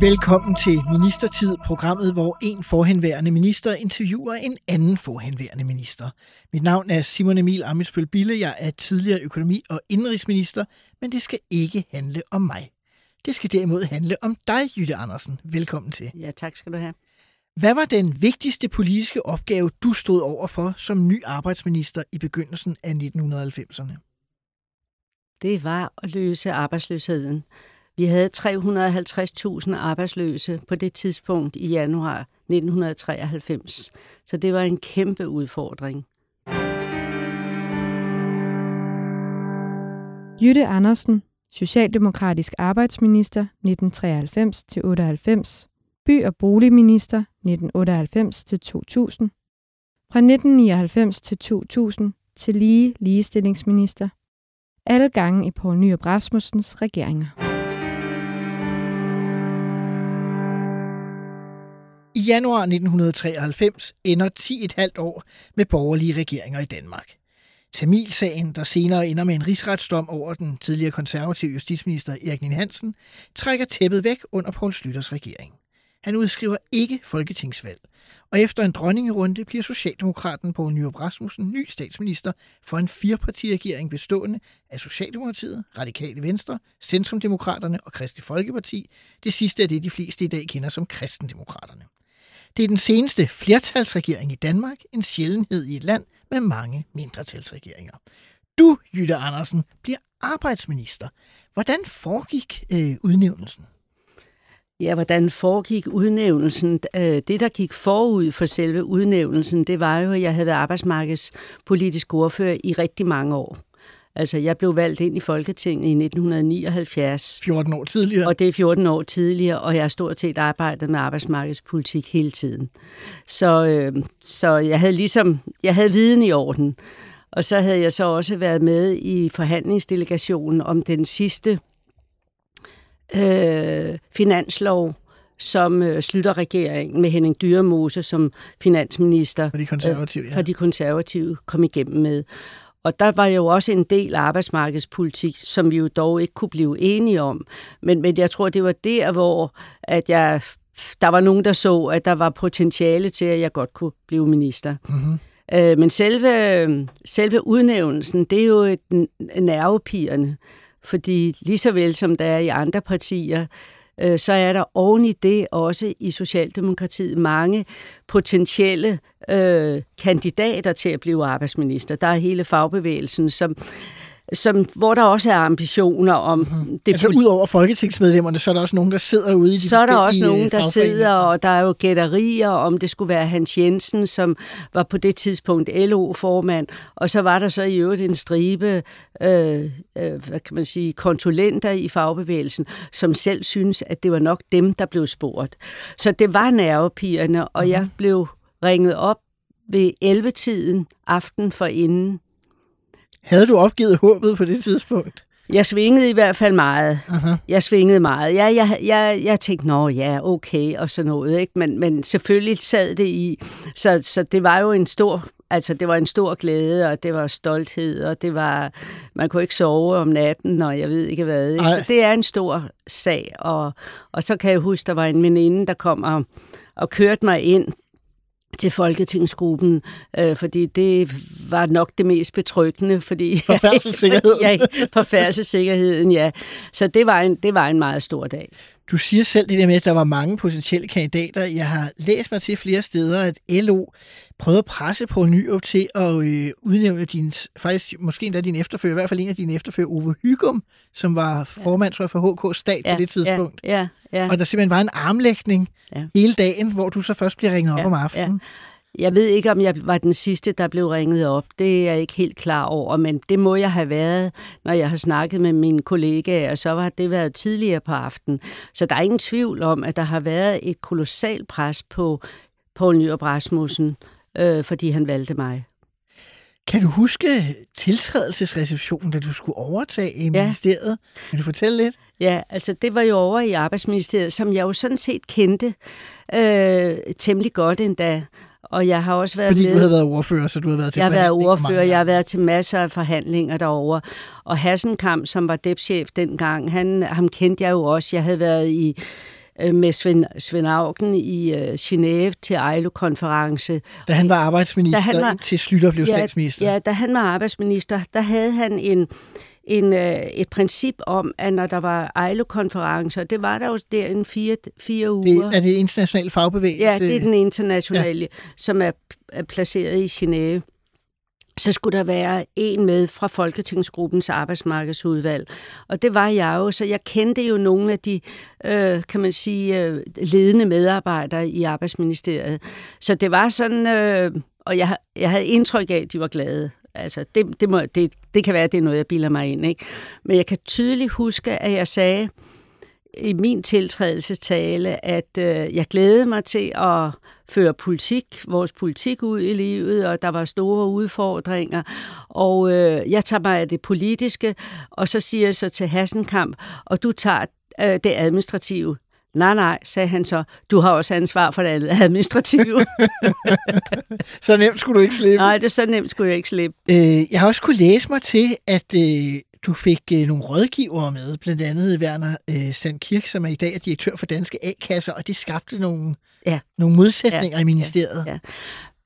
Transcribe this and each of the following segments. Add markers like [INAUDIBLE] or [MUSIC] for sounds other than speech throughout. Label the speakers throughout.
Speaker 1: Velkommen til Ministertid, programmet, hvor en forhenværende minister interviewer en anden forhenværende minister. Mit navn er Simon Emil Amitsbøl Bille. Jeg er tidligere økonomi- og indrigsminister, men det skal ikke handle om mig. Det skal derimod handle om dig, Jytte Andersen. Velkommen til.
Speaker 2: Ja, tak skal du have.
Speaker 1: Hvad var den vigtigste politiske opgave, du stod over for som ny arbejdsminister i begyndelsen af 1990'erne?
Speaker 2: Det var at løse arbejdsløsheden. Vi havde 350.000 arbejdsløse på det tidspunkt i januar 1993. Så det var en kæmpe udfordring.
Speaker 3: Jytte Andersen, Socialdemokratisk arbejdsminister 1993-98, by- og boligminister 1998-2000, fra 1999 til 2000 til lige ligestillingsminister, alle gange i Poul Nyrup Rasmussens regeringer.
Speaker 1: I januar 1993 ender 10,5 år med borgerlige regeringer i Danmark. Tamilsagen, der senere ender med en rigsretsdom over den tidligere konservative justitsminister Erik Nien Hansen, trækker tæppet væk under Poul Slytters regering. Han udskriver ikke folketingsvalg, og efter en dronningerunde bliver Socialdemokraten Poul Nyrup Rasmussen ny statsminister for en firepartiregering bestående af Socialdemokratiet, Radikale Venstre, Centrumdemokraterne og Kristelig Folkeparti. Det sidste er det, de fleste i dag kender som Kristendemokraterne. Det er den seneste flertalsregering i Danmark, en sjældenhed i et land med mange mindretalsregeringer. Du, Jytte Andersen, bliver arbejdsminister. Hvordan foregik øh, udnævnelsen?
Speaker 2: Ja, hvordan foregik udnævnelsen? Øh, det, der gik forud for selve udnævnelsen, det var jo, at jeg havde været arbejdsmarkedspolitisk ordfører i rigtig mange år. Altså, jeg blev valgt ind i Folketinget i 1979.
Speaker 1: 14 år tidligere.
Speaker 2: Og det er 14 år tidligere, og jeg har stort set arbejdet med arbejdsmarkedspolitik hele tiden. Så, øh, så jeg havde ligesom, jeg havde viden i orden. Og så havde jeg så også været med i forhandlingsdelegationen om den sidste øh, finanslov, som øh, slutter regeringen med Henning Dyremose som finansminister.
Speaker 1: For de konservative, ja.
Speaker 2: For de konservative kom igennem med. Og der var jo også en del arbejdsmarkedspolitik, som vi jo dog ikke kunne blive enige om. Men, men jeg tror, det var der, hvor at jeg, der var nogen, der så, at der var potentiale til, at jeg godt kunne blive minister. Mm-hmm. Øh, men selve, selve udnævnelsen, det er jo et nervepirrende. Fordi lige så vel som der er i andre partier, øh, så er der oven i det også i Socialdemokratiet mange potentielle øh, kandidater til at blive arbejdsminister. Der er hele fagbevægelsen, som som, hvor der også er ambitioner om...
Speaker 1: Mm-hmm. Det altså ud over folketingsmedlemmerne, så er der også nogen, der sidder ude i de
Speaker 2: Så er der også nogen, der sidder, og der er jo gætterier om, det skulle være Hans Jensen, som var på det tidspunkt LO-formand, og så var der så i øvrigt en stribe, øh, øh, hvad kan man sige, konsulenter i fagbevægelsen, som selv synes, at det var nok dem, der blev spurgt. Så det var nervepigerne, og mm-hmm. jeg blev ringet op ved 11-tiden aften for inden,
Speaker 1: havde du opgivet håbet på det tidspunkt?
Speaker 2: Jeg svingede i hvert fald meget. Uh-huh. Jeg svingede meget. Ja, jeg, jeg, jeg tænkte, nå ja, okay, og sådan noget. Ikke? Men, men selvfølgelig sad det i. Så, så det var jo en stor Altså, det var en stor glæde, og det var stolthed, og det var, man kunne ikke sove om natten, og jeg ved ikke hvad. Ikke? Så det er en stor sag, og, og så kan jeg huske, der var en veninde, der kom og, og kørte mig ind til Folketingsgruppen, øh, fordi det var nok det mest betryggende. Fordi,
Speaker 1: for færdselssikkerheden. [LAUGHS]
Speaker 2: ja, for færdselssikkerheden, ja. Så det var, en, det var en meget stor dag.
Speaker 1: Du siger selv det der med, at der var mange potentielle kandidater. Jeg har læst mig til flere steder, at LO prøvede at presse på Nyrup til at øh, udnævne din, faktisk måske endda din efterfølger, i hvert fald en af dine efterfølger, Ove Hygum, som var formand tror jeg, for HK Stat ja, på det tidspunkt.
Speaker 2: Ja, ja, ja.
Speaker 1: Og der simpelthen var en armlægning ja. hele dagen, hvor du så først bliver ringet op ja, om aftenen.
Speaker 2: Jeg ved ikke, om jeg var den sidste, der blev ringet op. Det er jeg ikke helt klar over, men det må jeg have været, når jeg har snakket med mine kollegaer, og så har det været tidligere på aftenen. Så der er ingen tvivl om, at der har været et kolossalt pres på Poul Nyrup Rasmussen, øh, fordi han valgte mig.
Speaker 1: Kan du huske tiltrædelsesreceptionen, da du skulle overtage i
Speaker 2: Ja.
Speaker 1: ministeriet? Kan du fortælle lidt?
Speaker 2: Ja, altså det var jo over i Arbejdsministeriet, som jeg jo sådan set kendte øh, temmelig godt endda. Og jeg har også været
Speaker 1: Fordi
Speaker 2: med...
Speaker 1: du havde været ordfører, så du havde været til
Speaker 2: Jeg har været ordfører, jeg har været til masser af forhandlinger derovre. Og Hassenkamp, som var depchef dengang, han, ham kendte jeg jo også. Jeg havde været i øh, med Svend, Svend Augen i øh, Genève til ILO-konference.
Speaker 1: Da han var arbejdsminister,
Speaker 2: Da han var-
Speaker 1: indtil Slytter blev statsminister.
Speaker 2: Ja, da han var arbejdsminister, der havde han en, en, øh, et princip om, at når der var ILO-konferencer, det var der jo der en fire, fire uger.
Speaker 1: Det, er det international fagbevægelse?
Speaker 2: Ja, det er den internationale, ja. som er, er placeret i Genève. Så skulle der være en med fra Folketingsgruppens arbejdsmarkedsudvalg. Og det var jeg jo, så jeg kendte jo nogle af de, øh, kan man sige, øh, ledende medarbejdere i Arbejdsministeriet. Så det var sådan, øh, og jeg, jeg havde indtryk af, at de var glade. Altså, det, det, må, det, det kan være, at det er noget, jeg bilder mig ind. Ikke? Men jeg kan tydeligt huske, at jeg sagde, i min tiltrædelsestale, at øh, jeg glædede mig til at føre politik, vores politik ud i livet, og der var store udfordringer, og øh, jeg tager mig af det politiske, og så siger jeg så til Hassenkamp, og du tager øh, det administrative. Nej, nej, sagde han så. Du har også ansvar for det administrative. [LAUGHS]
Speaker 1: Så nemt skulle du ikke slippe.
Speaker 2: nej, det er så nemt skulle jeg ikke slippe.
Speaker 1: Øh, jeg har også kunne læse mig til, at øh, du fik øh, nogle rådgivere med, blandt andet Werner øh, Sand Kirk, som er i dag er direktør for Danske A-kasser, og det skabte nogle,
Speaker 2: Ja.
Speaker 1: nogle modsætninger
Speaker 2: Ja,
Speaker 1: i ministeriet.
Speaker 2: ja.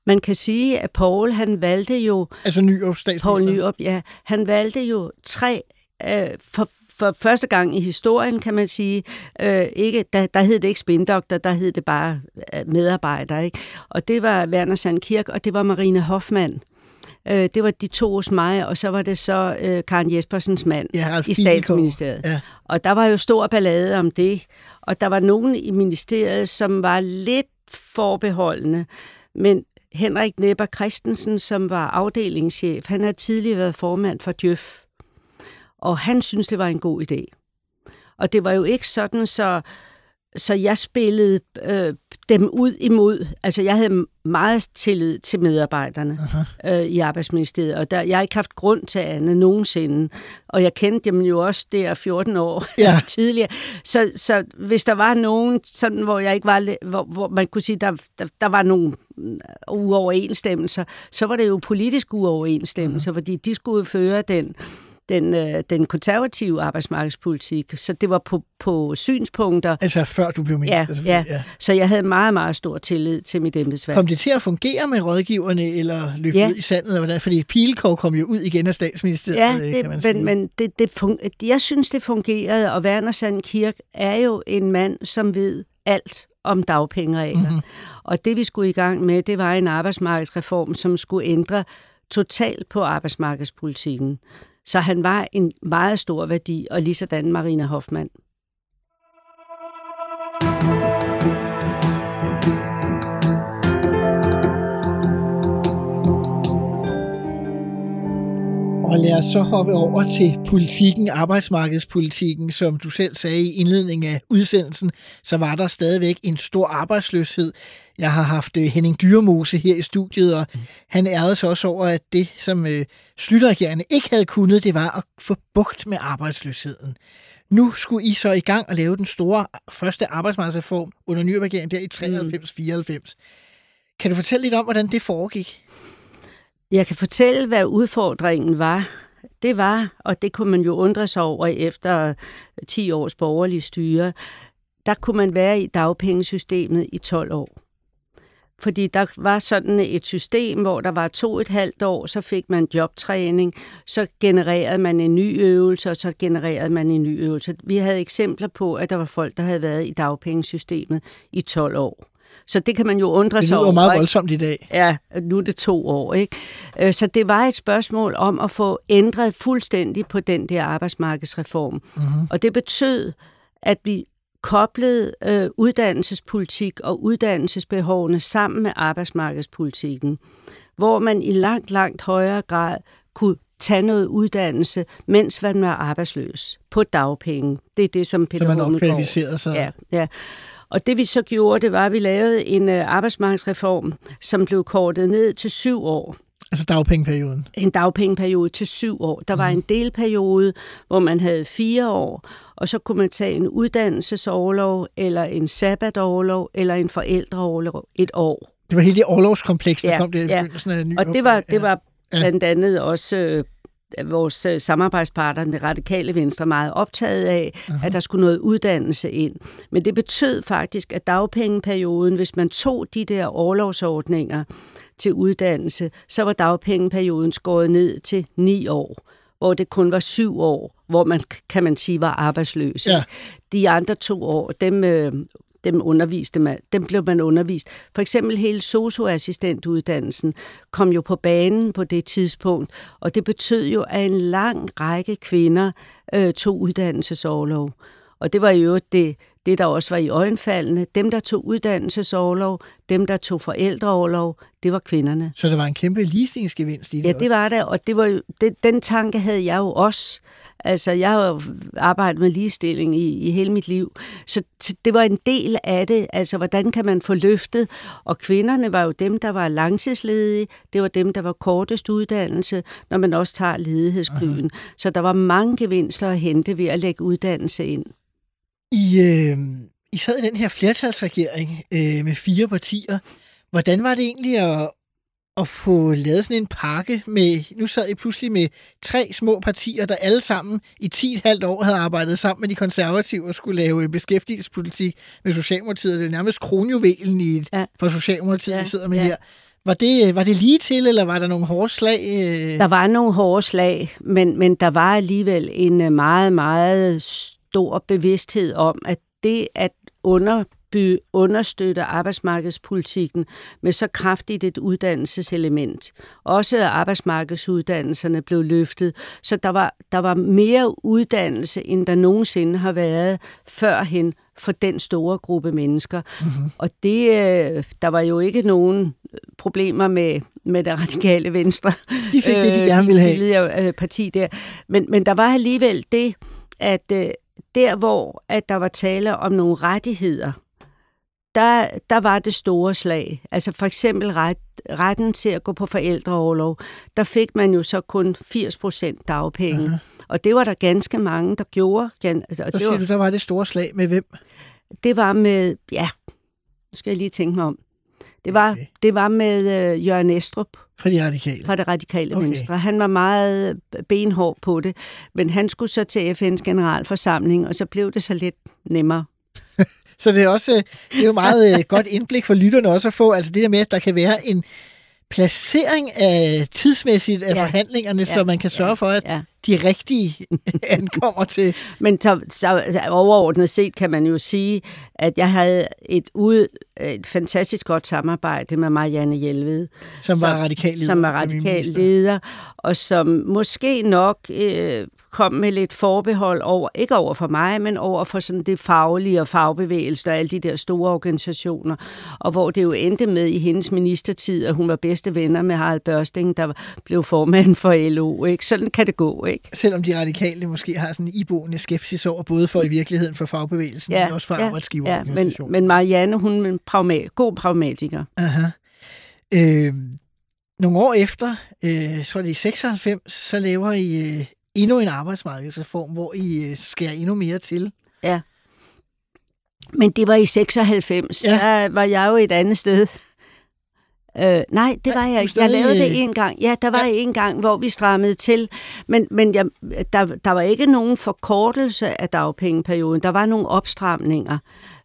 Speaker 2: Man kan sige, at Paul, han valgte jo
Speaker 1: Altså Nyrup statsminister.
Speaker 2: Poul Nyrup, ja. Han valgte jo tre, øh, for, for første gang i historien, kan man sige, øh, ikke, der, der hed det ikke spindoktor, der hed det bare øh, medarbejder, ikke? Og det var Werner Sandkirk, og det var Marine Hoffmann. Øh, det var de to hos mig, og så var det så øh, Karen Jespersens mand
Speaker 1: Ja, Ralf
Speaker 2: i statsministeriet.
Speaker 1: Ja.
Speaker 2: Og der var jo stor ballade om det, og der var nogen i ministeriet, som var lidt forbeholdende, men Henrik Nepper Christensen, som var afdelingschef, han havde tidligere været formand for Djøf, og han synes det var en god idé. Og det var jo ikke sådan, så, så jeg spillede øh, dem ud imod. Altså, jeg havde meget tillid til medarbejderne øh, i Arbejdsministeriet, og der, jeg har ikke haft grund til andet nogensinde. Og jeg kendte dem jo også der 14 år
Speaker 1: Ja. [LAUGHS]
Speaker 2: tidligere. Så, så hvis der var nogen, sådan, hvor jeg ikke var, hvor, hvor man kunne sige, der, der, der var nogle mm, uoverensstemmelser, så var det jo politisk uoverensstemmelser, mm. fordi de skulle føre den den, øh, den konservative arbejdsmarkedspolitik. Så det var på, på synspunkter.
Speaker 1: Altså før du blev minister,
Speaker 2: Ja,
Speaker 1: selvfølgelig.
Speaker 2: ja. Så jeg havde meget, meget stor tillid til mit embedsværk.
Speaker 1: Kom det til at fungere med rådgiverne, eller løb
Speaker 2: Ja.
Speaker 1: ud i sandet? Eller hvordan? Fordi Pilkov kom jo ud igen af statsministeriet,
Speaker 2: Ja,
Speaker 1: øh, kan man
Speaker 2: det,
Speaker 1: sige.
Speaker 2: men, men det, det fun- jeg synes, det fungerede, og Werner Sand Kirk er jo en mand, som ved alt om dagpengeregler.
Speaker 1: Mhm.
Speaker 2: Mm-hmm. Og det, vi skulle i gang med, det var en arbejdsmarkedsreform, som skulle ændre totalt på arbejdsmarkedspolitikken. Så han var en meget stor værdi, og ligesådan Marina Hoffmann.
Speaker 1: Og lad os så hoppe over til politikken, arbejdsmarkedspolitikken, som du selv sagde i indledningen af udsendelsen, så var der stadigvæk en stor arbejdsløshed. Jeg har haft øh, Henning Dyremose her i studiet, og han ærede sig også over, at det, som øh, Slytterregeringen ikke havde kunnet, det var at få bugt med arbejdsløsheden. Nu skulle I så i gang og lave den store første arbejdsmarkedsreform under ny regering der i 93-94. Kan du fortælle lidt om, hvordan det foregik?
Speaker 2: Jeg kan fortælle, hvad udfordringen var. Det var, og det kunne man jo undre sig over efter 10 års borgerlig styre, der kunne man være i dagpengesystemet i 12 år. Fordi der var sådan et system, hvor der var to et halvt år, så fik man jobtræning, så genererede man en ny øvelse, og så genererede man en ny øvelse. Vi havde eksempler på, at der var folk, der havde været i dagpengesystemet i 12 år. Så det kan man jo undre
Speaker 1: Det
Speaker 2: sig
Speaker 1: lyder
Speaker 2: over.
Speaker 1: meget
Speaker 2: ikke?
Speaker 1: voldsomt i dag.
Speaker 2: Ja, nu er det to år, ikke? Øh, Så det var et spørgsmål om at få ændret fuldstændig på den der arbejdsmarkedsreform.
Speaker 1: Mm-hmm.
Speaker 2: Og det betød, at vi koblede øh, uddannelsespolitik og uddannelsesbehovene sammen med arbejdsmarkedspolitikken, hvor man i langt, langt højere grad kunne tage noget uddannelse, mens man var arbejdsløs på dagpenge. Det er det, som Peter
Speaker 1: Så man opkvalificerede sig.
Speaker 2: Ja, ja. Og det vi så gjorde, det var, at vi lavede en øh, arbejdsmarkedsreform, som blev kortet ned til syv år.
Speaker 1: Altså dagpengeperioden.
Speaker 2: En dagpengeperiode til syv år. Der var en delperiode, hvor man havde fire år, og så kunne man tage en uddannelsesoverlov, eller en sabbatårlov, eller en forældreoverlov et år.
Speaker 1: Det var hele det overlovskompleks, der
Speaker 2: Ja,
Speaker 1: kom det i
Speaker 2: ja.
Speaker 1: begyndelsen af ny
Speaker 2: Og det var, det var blandt andet også øh, vores øh, samarbejdspartner, det radikale venstre, meget optaget af, at der skulle noget uddannelse ind. Men det betød faktisk, at dagpengeperioden, hvis man tog de der overlovsordninger til uddannelse, så var dagpengeperioden skåret ned til ni år hvor det kun var syv år, hvor man, kan man sige, var arbejdsløs.
Speaker 1: Ja.
Speaker 2: De andre to år, dem, øh, dem underviste man, dem blev man undervist. For eksempel hele socioassistentuddannelsen kom jo på banen på det tidspunkt, og det betød jo, at en lang række kvinder øh, tog uddannelsesårlov. Og det var jo det, det, der også var i øjenfaldene. Dem, der tog uddannelsesårlov, dem, der tog forældreårlov, det var kvinderne.
Speaker 1: Så der var en kæmpe ligestillingsgevinst i det
Speaker 2: Ja,
Speaker 1: også.
Speaker 2: det var der, og det var jo, det, den tanke havde jeg jo også. Altså, jeg har jo arbejdet med ligestilling i, i hele mit liv, så det var en del af det. Altså, hvordan kan man få løftet? Og kvinderne var jo dem, der var langtidsledige. Det var dem, der var kortest uddannelse, når man også tager ledighedskøen. Så der var mange gevinster at hente ved at lægge uddannelse ind.
Speaker 1: I, øh, I sad i den her flertalsregering øh, med fire partier. Hvordan var det egentlig at, at få lavet sådan en pakke med, nu sad I pludselig med tre små partier, der alle sammen i 10,5 år havde arbejdet sammen med de konservative og skulle lave beskæftigelsespolitik med Socialdemokratiet. Det er nærmest kronjuvelen i et,
Speaker 2: Ja.
Speaker 1: for Socialdemokratiet, ja. Vi sidder med
Speaker 2: ja.
Speaker 1: her. Var det, var det lige til, eller var der nogle hårde slag? Øh?
Speaker 2: Der var nogle hårde slag, men, men der var alligevel en øh, meget, meget stor bevidsthed om, at det at underby, understøtte arbejdsmarkedspolitikken med så kraftigt et uddannelseselement. Også arbejdsmarkedsuddannelserne blev løftet, så der var, der var mere uddannelse, end der nogensinde har været førhen for den store gruppe mennesker. Mm-hmm. Og det, øh, der var jo ikke nogen problemer med, med det radikale venstre.
Speaker 1: De fik det, de gerne ville have.
Speaker 2: Tidligere øh, parti der. Men, men der var alligevel det, at øh, der hvor at der var tale om nogle rettigheder, der, der var det store slag. Altså for eksempel ret, retten til at gå på forældreoverlov. Der fik man jo så kun 80 procent dagpenge. Uh-huh. Og det var der ganske mange, der gjorde. Altså, og
Speaker 1: Så
Speaker 2: det,
Speaker 1: siger
Speaker 2: var,
Speaker 1: du, der var det store slag med hvem?
Speaker 2: det var med, ja, nu skal jeg lige tænke mig om. Det var,
Speaker 1: Okay.
Speaker 2: det var med øh, Jørgen Estrup
Speaker 1: For de radikale.
Speaker 2: fra det radikale
Speaker 1: Okay.
Speaker 2: okay. venstre. Han var meget benhård på det, men han skulle så til FN's generalforsamling, og så blev det så lidt nemmere.
Speaker 1: Så det er også øh, det er jo meget øh, [LAUGHS] godt indblik for lytterne også at få, altså det der med, at der kan være en placering af tidsmæssigt af ja. Forhandlingerne, ja. Så man kan sørge for, at
Speaker 2: Ja.
Speaker 1: de rigtige [LAUGHS] ankommer til.
Speaker 2: Men så, så overordnet set kan man jo sige, at jeg havde et, ud, et fantastisk godt samarbejde med Marianne Hjelved.
Speaker 1: Som var radikal leder,
Speaker 2: Som var radikal leder, og som måske nok øh, kom med lidt forbehold over, ikke over for mig, men over for sådan det faglige og fagbevægelsen og alle de der store organisationer, og hvor det jo endte med i hendes ministertid, at hun var bedste venner med Harald Børsting, der blev formand for LO. Ikke? Sådan kan det gå, ikke?
Speaker 1: Selvom de radikale måske har sådan en iboende skepsis over, både for i virkeligheden for fagbevægelsen, ja, men også for ja,
Speaker 2: ja, men,
Speaker 1: arbejdsgiverorganisationen.
Speaker 2: men Marianne, hun er en pragma- god pragmatiker.
Speaker 1: Aha. Øh, nogle år efter, øh, tror det er i 96, så laver I øh, endnu en arbejdsmarkedsreform, hvor I øh, skærer endnu mere til.
Speaker 2: Ja. Men det var i 96.
Speaker 1: Ja.
Speaker 2: Der var jeg jo et andet sted. Øh, nej, det var jeg ikke. Jeg lavede
Speaker 1: øh,
Speaker 2: det en gang. Ja, der var
Speaker 1: ja.
Speaker 2: en gang, hvor vi strammede til. Men, men jeg, der, der var ikke nogen forkortelse af dagpengeperioden. Der var nogle opstramninger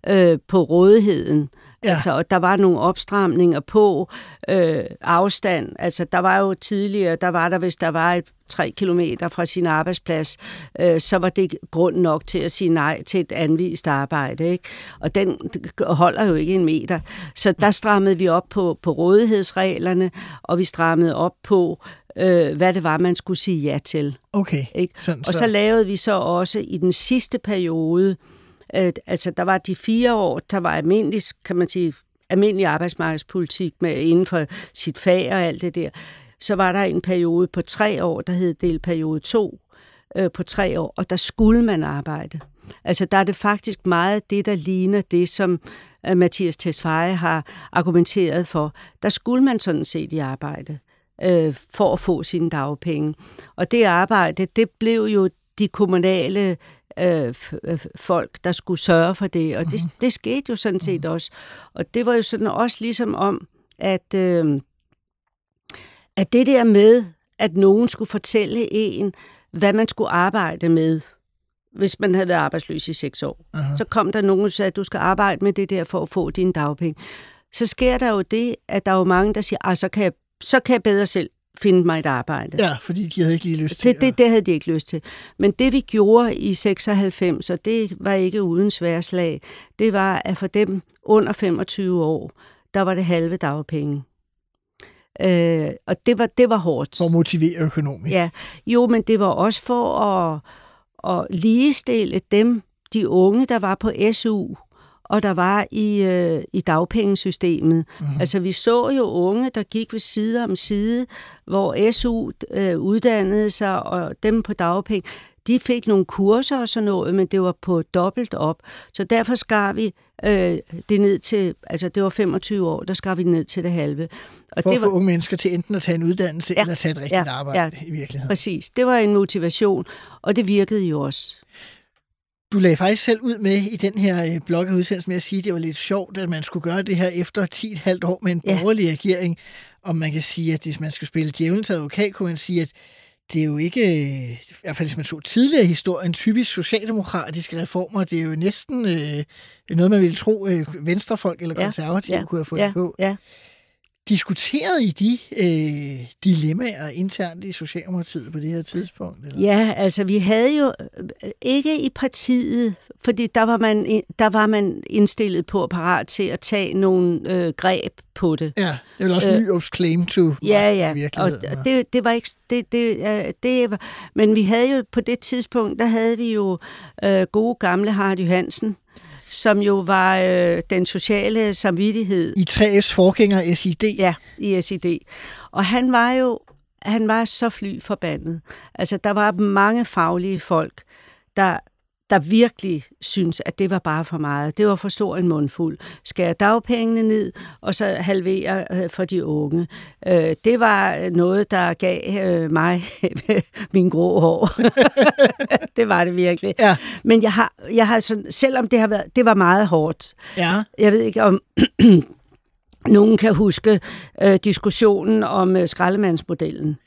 Speaker 2: øh, på rådigheden.
Speaker 1: Ja.
Speaker 2: Altså, og der var nogle opstramninger på øh, afstand. Altså, der var jo tidligere, der var der, hvis der var et tre kilometer fra sin arbejdsplads, øh, så var det grund nok til at sige nej til et anvist arbejde. Ikke? Og den holder jo ikke en meter. Så der strammede vi op på, på rådighedsreglerne, og vi strammede op på, øh, hvad det var, man skulle sige ja til.
Speaker 1: Okay,
Speaker 2: Ikke?
Speaker 1: sådan
Speaker 2: Og så lavede vi så også i den sidste periode Øh, altså, der var de fire år, der var almindelig, kan man sige, almindelig arbejdsmarkedspolitik med inden for sit fag og alt det der. Så var der en periode på tre år, der hed delperiode 2 øh, på tre år, og der skulle man arbejde. Altså, der er det faktisk meget det, der ligner det, som øh, Mathias Tesfaye har argumenteret for. Der skulle man sådan set i arbejde øh, for at få sine dagpenge. Og det arbejde, det blev jo de kommunale øh, folk, der skulle sørge for det, og det, mhm. det skete jo sådan set mhm. også. Og det var jo sådan også ligesom om, at, øh, at det der med, at nogen skulle fortælle en, hvad man skulle arbejde med, hvis man havde været arbejdsløs i seks år. Uh-huh. Så kom der nogen og sagde, at du skal arbejde med det der for at få dine dagpenge. Så sker der jo det, at der er jo mange, der siger, så kan jeg, så kan jeg bedre selv finde mig et arbejde.
Speaker 1: Ja, fordi de havde ikke lige lyst til
Speaker 2: det. Det, det havde de ikke lyst til. Men det vi gjorde i 96, og det var ikke uden sværslag, det var, at for dem under 25 år, der var det halve dagpenge. Øh, og det var, det var hårdt.
Speaker 1: For at motivere økonomisk.
Speaker 2: Ja, jo, men det var også for at, at ligestille dem, de unge, der var på SU, og der var i, øh, i dagpengesystemet. Mm-hmm. Altså vi så jo unge, der gik ved side om side, hvor SU øh, uddannede sig, og dem på dagpenge, de fik nogle kurser og sådan noget, men det var på dobbelt op. Så derfor skar vi øh, det ned til, altså det var 25 år, der skar vi ned til det halve.
Speaker 1: Og For det var, at få unge mennesker til enten at tage en uddannelse ja, eller tage et rigtigt ja, arbejde ja, i virkeligheden.
Speaker 2: Præcis, det var en motivation, og det virkede jo også.
Speaker 1: Du lagde faktisk selv ud med i den her øh, blog udsendelse med at sige, at det var lidt sjovt, at man skulle gøre det her efter 10,5 år med en borgerlig ja. regering. Og man kan sige, at hvis man skal spille djævelens advokat, kunne man sige, at det er jo ikke, i hvert fald hvis man så tidligere historien, typisk socialdemokratiske reformer. Det er jo næsten øh, noget, man ville tro, øh, venstrefolk eller konservative ja, ja, kunne have fundet
Speaker 2: ja,
Speaker 1: på.
Speaker 2: Ja.
Speaker 1: Diskuterede I de øh, dilemmaer internt i Socialdemokratiet på det her tidspunkt? Eller?
Speaker 2: Ja, altså vi havde jo øh, ikke i partiet, fordi der var man, der var man indstillet på parat til at tage nogle øh, greb på det.
Speaker 1: Ja, det var også øh, claim to
Speaker 2: Ja, ja, og det, det var ikke... Det, det, uh, det var, men vi havde jo på det tidspunkt, der havde vi jo øh, gode gamle Hardy Hansen, som jo var øh, den sociale samvittighed.
Speaker 1: I 3F's forgænger SID?
Speaker 2: Ja, i SID. Og han var jo han var så fly forbandet. Altså, der var mange faglige folk, der der virkelig synes, at det var bare for meget. Det var for stor en mundfuld. Skære dagpengene ned, og så halvere øh, for de unge. Øh, det var noget, der gav øh, mig [LAUGHS] min grå hår. [LAUGHS] det var det virkelig.
Speaker 1: Ja.
Speaker 2: Men jeg har, jeg har sådan, selvom det har været, det var meget hårdt.
Speaker 1: Ja.
Speaker 2: Jeg ved ikke om [CLEARS THROAT] nogen kan huske øh, diskussionen om øh, skraldemandsmodellen.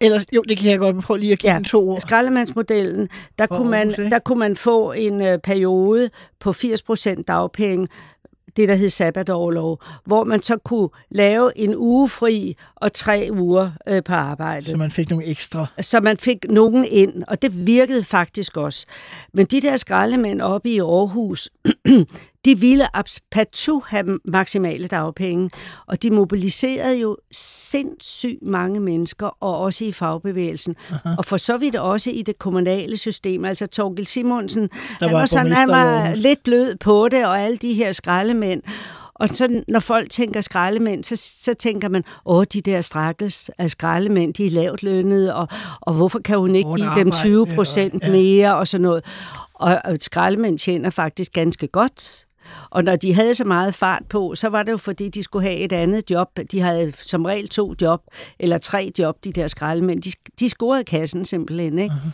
Speaker 1: Ellers, jo, det kan jeg godt prøve lige at give ja, to ord.
Speaker 2: Skraldemandsmodellen, der, kunne man, der kunne man få en uh, periode på 80% dagpenge, det der hed sabbatårlov, hvor man så kunne lave en uge fri og tre uger øh, på arbejde.
Speaker 1: Så man fik nogle ekstra?
Speaker 2: Så man fik nogen ind, og det virkede faktisk også. Men de der skraldemænd oppe i Aarhus, de ville partout have maksimale dagpenge, og de mobiliserede jo sindssygt mange mennesker, og også i fagbevægelsen. Aha. Og for så vidt også i det kommunale system. Altså Torgild Simonsen, Der han var, sådan, han var lidt blød på det, og alle de her skraldemænd. Og så når folk tænker skraldemænd, så, så tænker man, åh, de der strakkels af skraldemænd, de er lavt lønnede, og, og hvorfor kan hun ikke give dem 20 procent ja, ja. mere, og sådan noget. Og, og skraldemænd tjener faktisk ganske godt. Og når de havde så meget fart på, så var det jo fordi, de skulle have et andet job. De havde som regel to job, eller tre job, de der skraldemænd. De, de scorede kassen simpelthen. Ikke? Uh-huh.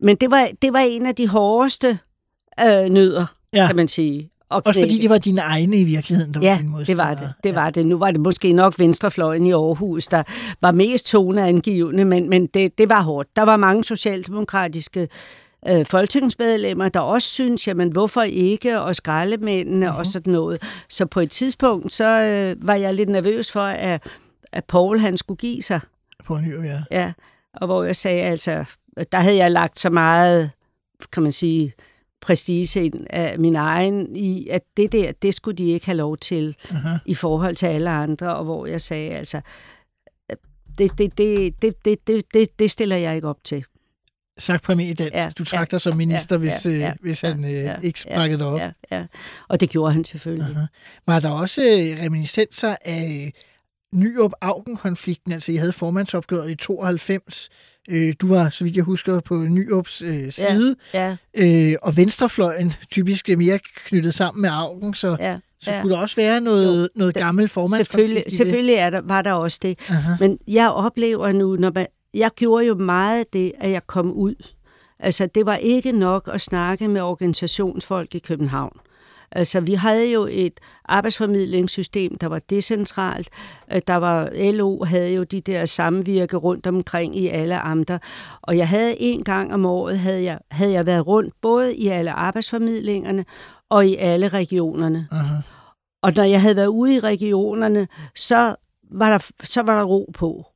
Speaker 2: Men det var, det var en af de hårdeste øh, nødder, ja. kan man sige.
Speaker 1: Og Også fordi det var dine egne i virkeligheden, der
Speaker 2: ja,
Speaker 1: var din
Speaker 2: det var det. det var det. Nu var det måske nok venstrefløjen i Aarhus, der var mest toneangivende, men, men det, det var hårdt. Der var mange socialdemokratiske øh, folketingsmedlemmer, der også synes, jamen hvorfor ikke, og skraldemændene mm. og sådan noget. Så på et tidspunkt, så øh, var jeg lidt nervøs for, at, at Paul han skulle give sig.
Speaker 1: På en ja.
Speaker 2: Ja, og hvor jeg sagde altså, der havde jeg lagt så meget, kan man sige, prestige af min egen i, at det der, det skulle de ikke have lov til Aha. i forhold til alle andre, og hvor jeg sagde altså, det, det, det, det, det, det, det stiller jeg ikke op til
Speaker 1: sagt på almindelig dansk.
Speaker 2: Ja,
Speaker 1: du trak
Speaker 2: ja,
Speaker 1: dig som minister,
Speaker 2: ja,
Speaker 1: hvis,
Speaker 2: ja,
Speaker 1: øh,
Speaker 2: ja,
Speaker 1: hvis
Speaker 2: ja,
Speaker 1: han øh,
Speaker 2: ja,
Speaker 1: ikke
Speaker 2: ja,
Speaker 1: sparkede dig op.
Speaker 2: Ja, ja. Og det gjorde han selvfølgelig.
Speaker 1: Aha. Var der også øh, reminiscenser af Nyrup-Augen-konflikten? Altså, I havde formandsopgøret i 92. Øh, du var, så vidt jeg husker, på Nyrups øh, side.
Speaker 2: Ja,
Speaker 1: Øh, og venstrefløjen typisk er mere knyttet sammen med Augen, så,
Speaker 2: ja.
Speaker 1: så
Speaker 2: ja.
Speaker 1: kunne der også være noget, noget gammel formandskonflikt
Speaker 2: Selvfølgelig, selvfølgelig er der, var der også det.
Speaker 1: Aha.
Speaker 2: Men jeg oplever nu, når man, jeg gjorde jo meget af det, at jeg kom ud. Altså, det var ikke nok at snakke med organisationsfolk i København. Altså, vi havde jo et arbejdsformidlingssystem, der var decentralt. Der var, LO havde jo de der samvirke rundt omkring i alle amter. Og jeg havde en gang om året, havde jeg, havde jeg været rundt både i alle arbejdsformidlingerne og i alle regionerne.
Speaker 1: Aha.
Speaker 2: Og når jeg havde været ude i regionerne, så var der, så var der ro på.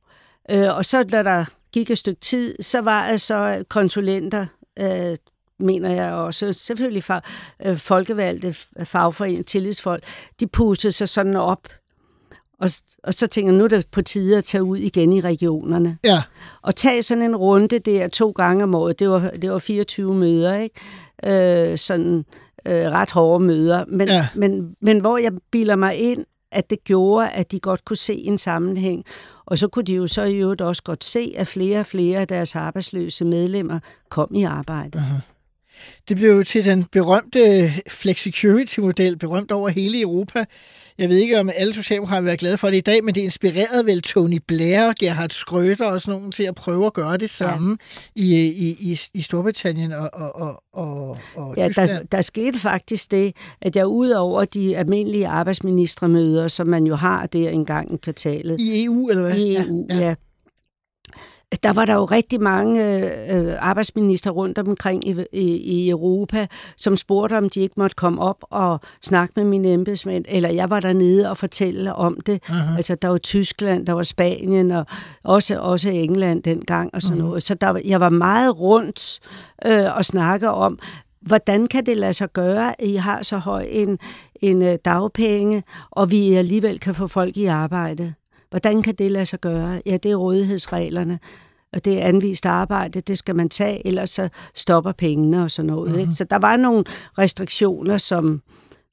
Speaker 2: Øh, og så da der gik et stykke tid, så var altså konsulenter, øh, mener jeg også, selvfølgelig fag, øh, folkevalgte fagforeninger, tillidsfolk, de pustede sig sådan op. Og, og så tænker jeg, nu er det på tide at tage ud igen i regionerne.
Speaker 1: Ja,
Speaker 2: Og tage sådan en runde der to gange om året, det var, det var 24 møder, ikke? Øh, sådan øh, ret hårde møder. Men,
Speaker 1: Ja.
Speaker 2: men, men hvor jeg bilder mig ind, at det gjorde, at de godt kunne se en sammenhæng. Og så kunne de jo så i øvrigt også godt se, at flere og flere af deres arbejdsløse medlemmer kom i arbejde.
Speaker 1: det blev jo til den berømte flexicurity-model, berømt over hele Europa. Jeg ved ikke, om alle socialdemokrater vil være glade for det i dag, men det inspirerede vel Tony Blair, Gerhard Schröder og sådan nogen til at prøve at gøre det samme ja. i, i, i, i Storbritannien og, og, og, og, og
Speaker 2: Ja, der,
Speaker 1: Tyskland.
Speaker 2: der skete faktisk det, at jeg ud over de almindelige arbejdsministermøder, som man jo har der en gang i kvartalet,
Speaker 1: I EU, eller hvad?
Speaker 2: i EU, ja. ja. Der var der jo rigtig mange øh, arbejdsminister rundt omkring i, i, i Europa, som spurgte, om de ikke måtte komme op og snakke med mine embedsmænd, eller jeg var dernede og fortælle om det.
Speaker 1: Aha.
Speaker 2: Altså, der var Tyskland, der var Spanien, og også, også England dengang, og sådan
Speaker 1: Mhm.
Speaker 2: noget. Så der, jeg var meget rundt øh, og snakke om, hvordan kan det lade sig gøre, at I har så høj en, en øh, dagpenge, og vi alligevel kan få folk i arbejde? Hvordan kan det lade sig gøre? Ja, det er rådighedsreglerne, og det er anvist arbejde, det skal man tage, ellers så stopper pengene og sådan noget. Ikke? Så der var nogle restriktioner, som,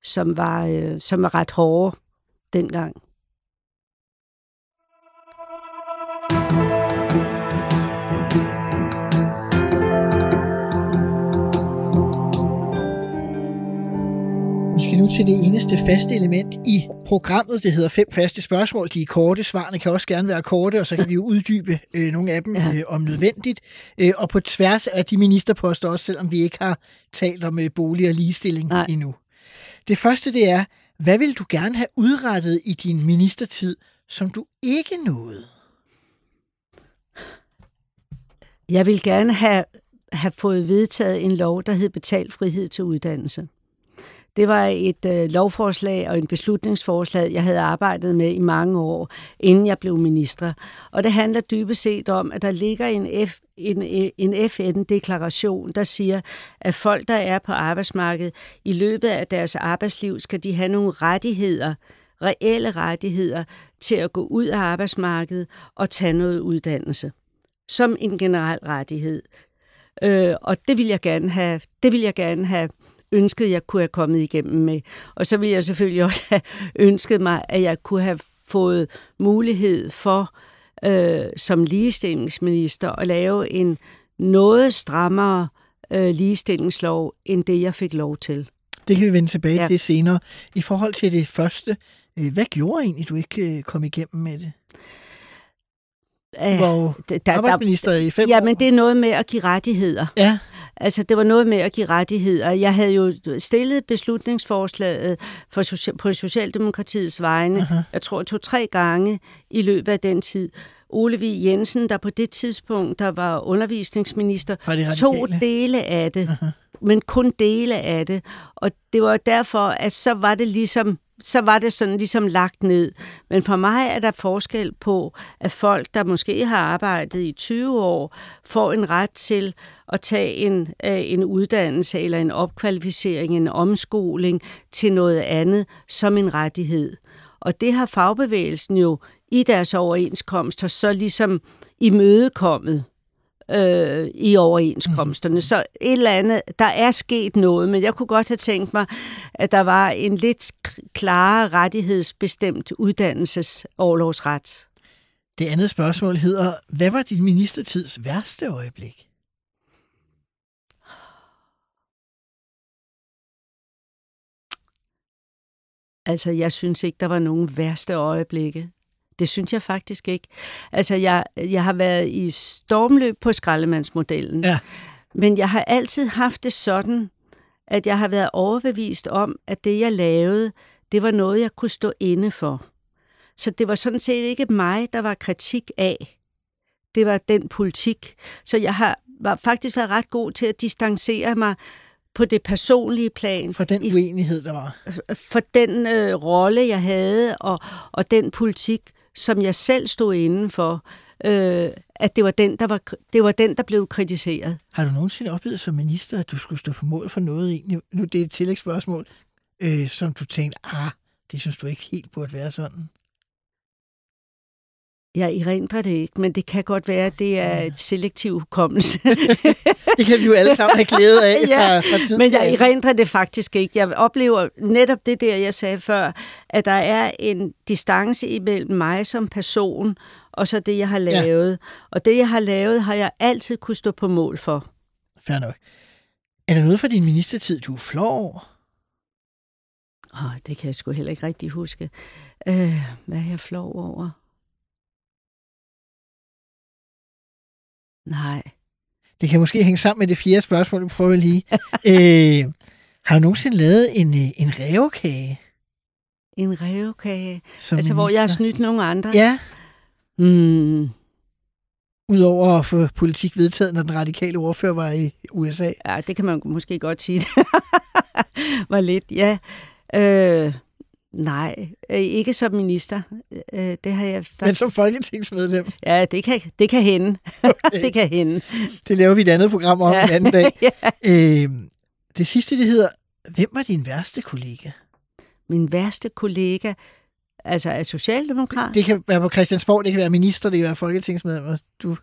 Speaker 2: som, var, øh, som var ret hårde dengang.
Speaker 1: Skal nu til det eneste faste element i programmet. Det hedder fem faste spørgsmål. De er korte. Svarene kan også gerne være korte, og så kan vi jo uddybe øh, nogle af dem øh, om nødvendigt. Øh, og på tværs af de ministerposter også, selvom vi ikke har talt om øh, bolig og ligestilling
Speaker 2: Nej.
Speaker 1: endnu. Det første det er, hvad vil du gerne have udrettet i din ministertid, som du ikke nåede?
Speaker 2: Jeg vil gerne have, have fået vedtaget en lov, der hed betalt frihed til uddannelse. Det var et øh, lovforslag og en beslutningsforslag, jeg havde arbejdet med i mange år, inden jeg blev minister. Og det handler dybest set om, at der ligger en, F, en, en FN-deklaration, der siger, at folk, der er på arbejdsmarkedet, i løbet af deres arbejdsliv, skal de have nogle rettigheder, reelle rettigheder, til at gå ud af arbejdsmarkedet og tage noget uddannelse. Som en generel rettighed. Øh, og det vil jeg gerne have, det vil jeg gerne have ønsket, jeg kunne have kommet igennem med. Og så vil jeg selvfølgelig også have ønsket mig, at jeg kunne have fået mulighed for øh, som ligestillingsminister at lave en noget strammere øh, ligestillingslov, end det jeg fik lov til.
Speaker 1: Det kan vi vende tilbage ja. Til senere. I forhold til det første, øh, hvad gjorde egentlig, du ikke øh, kom igennem med det? Jo
Speaker 2: der, der,
Speaker 1: arbejdsminister i fem
Speaker 2: ja,
Speaker 1: år.
Speaker 2: men det er noget med at give rettigheder.
Speaker 1: Ja,
Speaker 2: Altså, det var noget med at give rettigheder. Jeg havde jo stillet beslutningsforslaget for på Socialdemokratiets vegne,
Speaker 1: Aha.
Speaker 2: jeg tror to-tre gange i løbet af den tid. Ole V. Jensen, der på det tidspunkt, der var undervisningsminister,
Speaker 1: de
Speaker 2: to
Speaker 1: radikale.
Speaker 2: dele af det,
Speaker 1: Aha.
Speaker 2: men kun dele af det. Og det var derfor, at så var det ligesom så var det sådan ligesom lagt ned. Men for mig er der forskel på, at folk, der måske har arbejdet i 20 år, får en ret til at tage en, øh, en uddannelse eller en opkvalificering, en omskoling til noget andet som en rettighed. Og det har fagbevægelsen jo i deres overenskomster så ligesom imødekommet øh, i overenskomsterne. Mm. Så et eller andet, der er sket noget, men jeg kunne godt have tænkt mig, at der var en lidt klarere rettighedsbestemt uddannelsesoverlovsret.
Speaker 1: Det andet spørgsmål hedder, hvad var din ministertids værste øjeblik?
Speaker 2: Altså, jeg synes ikke, der var nogen værste øjeblikke. Det synes jeg faktisk ikke. Altså, jeg, jeg har været i stormløb på skraldemandsmodellen.
Speaker 1: Ja.
Speaker 2: Men jeg har altid haft det sådan, at jeg har været overbevist om, at det, jeg lavede, det var noget, jeg kunne stå inde for. Så det var sådan set ikke mig, der var kritik af. Det var den politik. Så jeg har var faktisk været ret god til at distancere mig på det personlige plan.
Speaker 1: For den uenighed, der var.
Speaker 2: For den øh, rolle, jeg havde, og, og den politik, som jeg selv stod inden for, øh, at det var, den, der var, det var den, der blev kritiseret.
Speaker 1: Har du nogensinde oplevet som minister, at du skulle stå på mål for noget egentlig? Nu det er et tillægsspørgsmål, øh, som du tænkte, ah, det synes du ikke helt burde være sådan.
Speaker 2: Jeg erindrer det ikke, men det kan godt være, at det er et selektiv hukommelse. [LAUGHS]
Speaker 1: det kan vi jo alle sammen have glæde af [LAUGHS] fra, fra tid
Speaker 2: Men jeg erindrer det faktisk ikke. Jeg oplever netop det der, jeg sagde før, at der er en distance imellem mig som person, og så det, jeg har lavet. Ja. Og det, jeg har lavet, har jeg altid kunne stå på mål for.
Speaker 1: Fair nok. Er der noget fra din ministertid, du er flov over?
Speaker 2: Åh, oh, det kan jeg sgu heller ikke rigtig huske. Øh, hvad er jeg flov over? Nej.
Speaker 1: Det kan måske hænge sammen med det fjerde spørgsmål, du prøver lige. [LAUGHS] øh, har du nogensinde lavet en, øh, en revkage?
Speaker 2: En revkage? Som altså, hvor jeg har snydt nogle andre?
Speaker 1: Ja.
Speaker 2: Hmm.
Speaker 1: Udover at få politik vedtaget, når den radikale ordfører var i USA?
Speaker 2: Ja, det kan man måske godt sige. [LAUGHS] var lidt, ja. Øh, Nej, øh, ikke som minister. Øh, det har jeg [LAUGHS]
Speaker 1: Men som folketingsmedlem?
Speaker 2: Ja, det kan, det kan hende. [LAUGHS] Okay. det kan hende.
Speaker 1: Det laver vi et andet program om ja. en anden dag. [LAUGHS] ja. øh, det sidste, det hedder, hvem var din værste kollega?
Speaker 2: Min værste kollega, altså er socialdemokrat?
Speaker 1: Det, det kan være på Christiansborg, det kan være minister, det kan være folketingsmedlem. Du...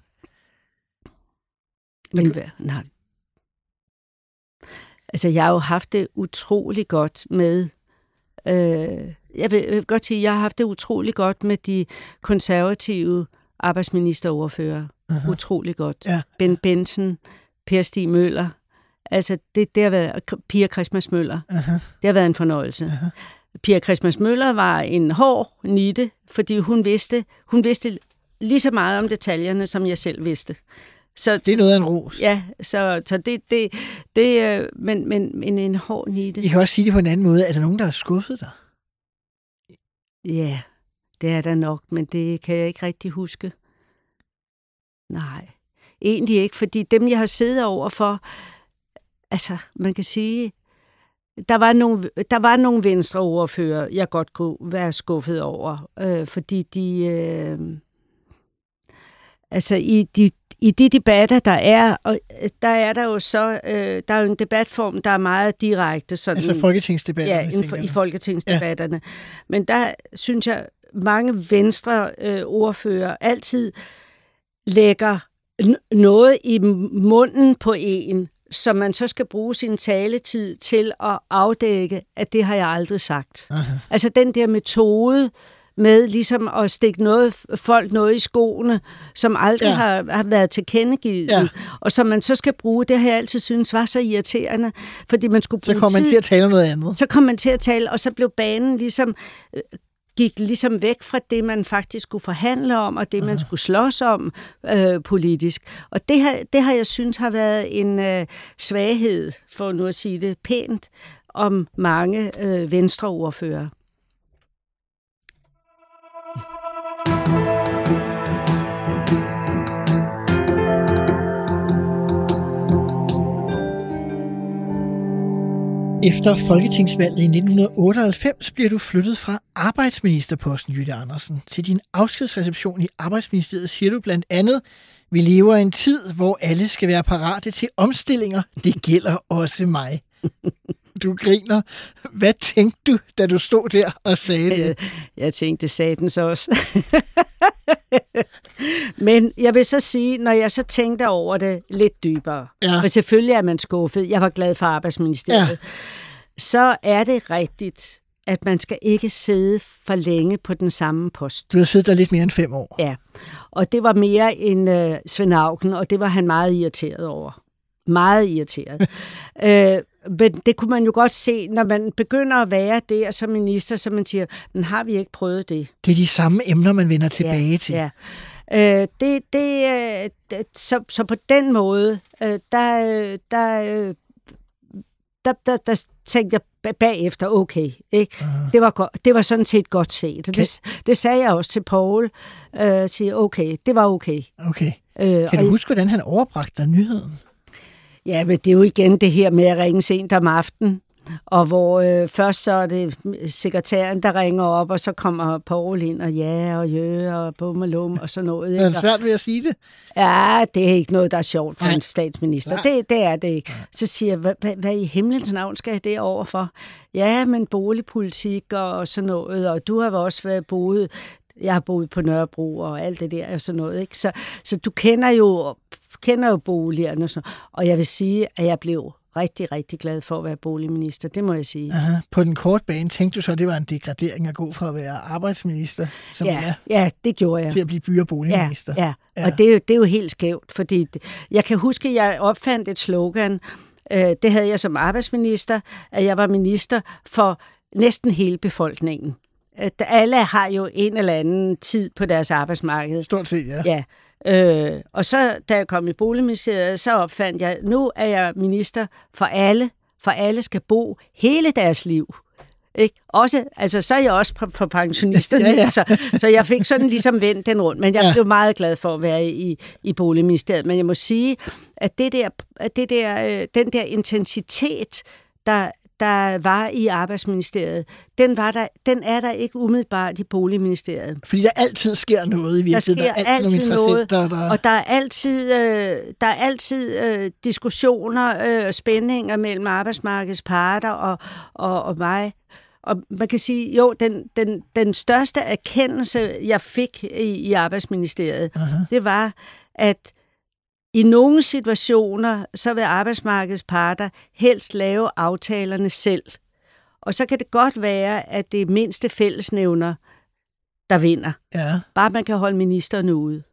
Speaker 2: Men, nej. Altså, jeg har jo haft det utrolig godt med Øh, jeg, vil, jeg vil godt sige, at jeg har haft det utrolig godt med de konservative arbejdsministeroverfører. Uh-huh. Utrolig godt.
Speaker 1: Ja.
Speaker 2: Ben Benson, Per Stig Møller. Altså, det, det har været... Pia Christmas Møller. Uh-huh. Det har været en fornøjelse. Uh-huh. Pia Christmas Møller var en hård nitte, fordi hun vidste, hun vidste lige så meget om detaljerne, som jeg selv vidste.
Speaker 1: Så, det er noget af en ros.
Speaker 2: Ja, så, så det, det, det øh, men, men, men en hård nite.
Speaker 1: I kan også sige det på en anden måde. Er der nogen, der har skuffet dig?
Speaker 2: Ja, det er der nok, men det kan jeg ikke rigtig huske. Nej, egentlig ikke, fordi dem, jeg har siddet over for, altså, man kan sige, der var nogle, der var nogle venstre ordfører, jeg godt kunne være skuffet over, øh, fordi de... Øh, altså, i de, i de debatter, der er, og øh, der er der jo så, øh, der er jo en debatform, der er meget direkte. Sådan,
Speaker 1: altså folketingsdebatterne?
Speaker 2: Ja, for, i folketingsdebatterne. Ja. Men der synes jeg, mange venstre øh, ordfører altid lægger noget i munden på en, som man så skal bruge sin taletid til at afdække, at det har jeg aldrig sagt. Aha. Altså den der metode, med ligesom at stikke noget, folk noget i skoene, som aldrig ja. har, har været tilkendegivet, ja. og som man så skal bruge. Det har jeg altid synes var så irriterende, fordi man skulle bruge
Speaker 1: Så kom man til at tale om noget andet.
Speaker 2: Så kom man til at tale, og så blev banen ligesom øh, gik ligesom væk fra det, man faktisk skulle forhandle om, og det, man skulle slås om øh, politisk. Og det har, det har jeg synes har været en øh, svaghed, for nu at sige det pænt, om mange øh, venstreordfører.
Speaker 1: Efter folketingsvalget i 1998 bliver du flyttet fra arbejdsministerposten, Jytte Andersen. Til din afskedsreception i Arbejdsministeriet siger du blandt andet, vi lever i en tid, hvor alle skal være parate til omstillinger. Det gælder også mig. Du griner. Hvad tænkte du, da du stod der og sagde det?
Speaker 2: Jeg tænkte, sagde den så også. [LAUGHS] Men jeg vil så sige, når jeg så tænkte over det lidt dybere,
Speaker 1: Ja.
Speaker 2: for selvfølgelig er man skuffet, jeg var glad for arbejdsministeriet,
Speaker 1: Ja.
Speaker 2: så er det rigtigt, at man skal ikke sidde for længe på den samme post.
Speaker 1: Du har siddet der lidt mere end fem år.
Speaker 2: Ja, og det var mere end øh, Svend Auken, og det var han meget irriteret over. Meget irriteret. [LAUGHS] øh, men det kunne man jo godt se, når man begynder at være der som minister, så man siger, men har vi ikke prøvet det?
Speaker 1: Det er de samme emner, man vender tilbage
Speaker 2: ja,
Speaker 1: til.
Speaker 2: Ja. Øh, det, det, øh, så, så på den måde, øh, der, øh, der, øh, der, der, der tænkte jeg ba- bagefter, okay, ikke?
Speaker 1: Uh-huh.
Speaker 2: Det, var go- det var sådan set godt set. Og Det, det sagde jeg også til Paul, øh, sige, okay, det var okay.
Speaker 1: Okay.
Speaker 2: Øh,
Speaker 1: Kan du huske, hvordan han overbragte dig nyheden?
Speaker 2: Ja, men det er jo igen det her med at ringe sent om aftenen. Og hvor øh, først så er det sekretæren, der ringer op, og så kommer Paul ind, og ja, og jø, og bum og lum, og sådan noget. [LAUGHS]
Speaker 1: Er
Speaker 2: Ikke?
Speaker 1: det svært ved at sige det?
Speaker 2: Ja, det er ikke noget, der er sjovt for
Speaker 1: Nej.
Speaker 2: en statsminister.
Speaker 1: Nej.
Speaker 2: Det, det er det ikke. Så siger jeg, hvad, hvad, hvad i himlens navn skal jeg det over for? Ja, men boligpolitik og, og sådan noget, og du har også været boet, jeg har boet på Nørrebro og alt det der og sådan noget. Ikke? Så, så du kender jo, kender jo boligerne. Og, sådan. og jeg vil sige, at jeg blev rigtig, rigtig glad for at være boligminister. Det må jeg sige.
Speaker 1: Aha. På den korte bane tænkte du så, at det var en degradering at gå fra at være arbejdsminister, som
Speaker 2: Ja,
Speaker 1: er,
Speaker 2: ja, det gjorde jeg.
Speaker 1: til at blive by- og boligminister.
Speaker 2: Ja, ja.
Speaker 1: Ja.
Speaker 2: og det er, jo, det er jo helt skævt, fordi det, jeg kan huske, at jeg opfandt et slogan, øh, det havde jeg som arbejdsminister, at jeg var minister for næsten hele befolkningen. At alle har jo en eller anden tid på deres arbejdsmarked.
Speaker 1: Stort set, ja.
Speaker 2: Ja. Øh, og så, da jeg kom i boligministeriet, så opfandt jeg, nu er jeg minister for alle, for alle skal bo hele deres liv. Ikke? Også, altså, så er jeg også for pensionister, [LAUGHS]
Speaker 1: Ja, ja.
Speaker 2: Så, så jeg fik sådan ligesom vendt den rundt. Men jeg
Speaker 1: Ja.
Speaker 2: blev meget glad for at være i, i boligministeriet. Men jeg må sige, at, det der, at det der, øh, den der intensitet, der, der var i arbejdsministeriet, den, var der, den er der ikke umiddelbart i boligministeriet.
Speaker 1: Fordi der altid sker noget i
Speaker 2: Der
Speaker 1: virkeligheden.
Speaker 2: sker
Speaker 1: Der er altid,
Speaker 2: altid
Speaker 1: nogle der...
Speaker 2: og der er altid, øh, der er altid øh, diskussioner øh, og spændinger mellem arbejdsmarkedets parter og, og, og mig. Og man kan sige, jo, den, den, den største erkendelse, jeg fik i, i arbejdsministeriet,
Speaker 1: Aha.
Speaker 2: det var, at i nogle situationer, så vil arbejdsmarkedets parter helst lave aftalerne selv. Og så kan det godt være, at det er mindste fællesnævner, der vinder.
Speaker 1: Ja.
Speaker 2: Bare man kan holde ministeren ude.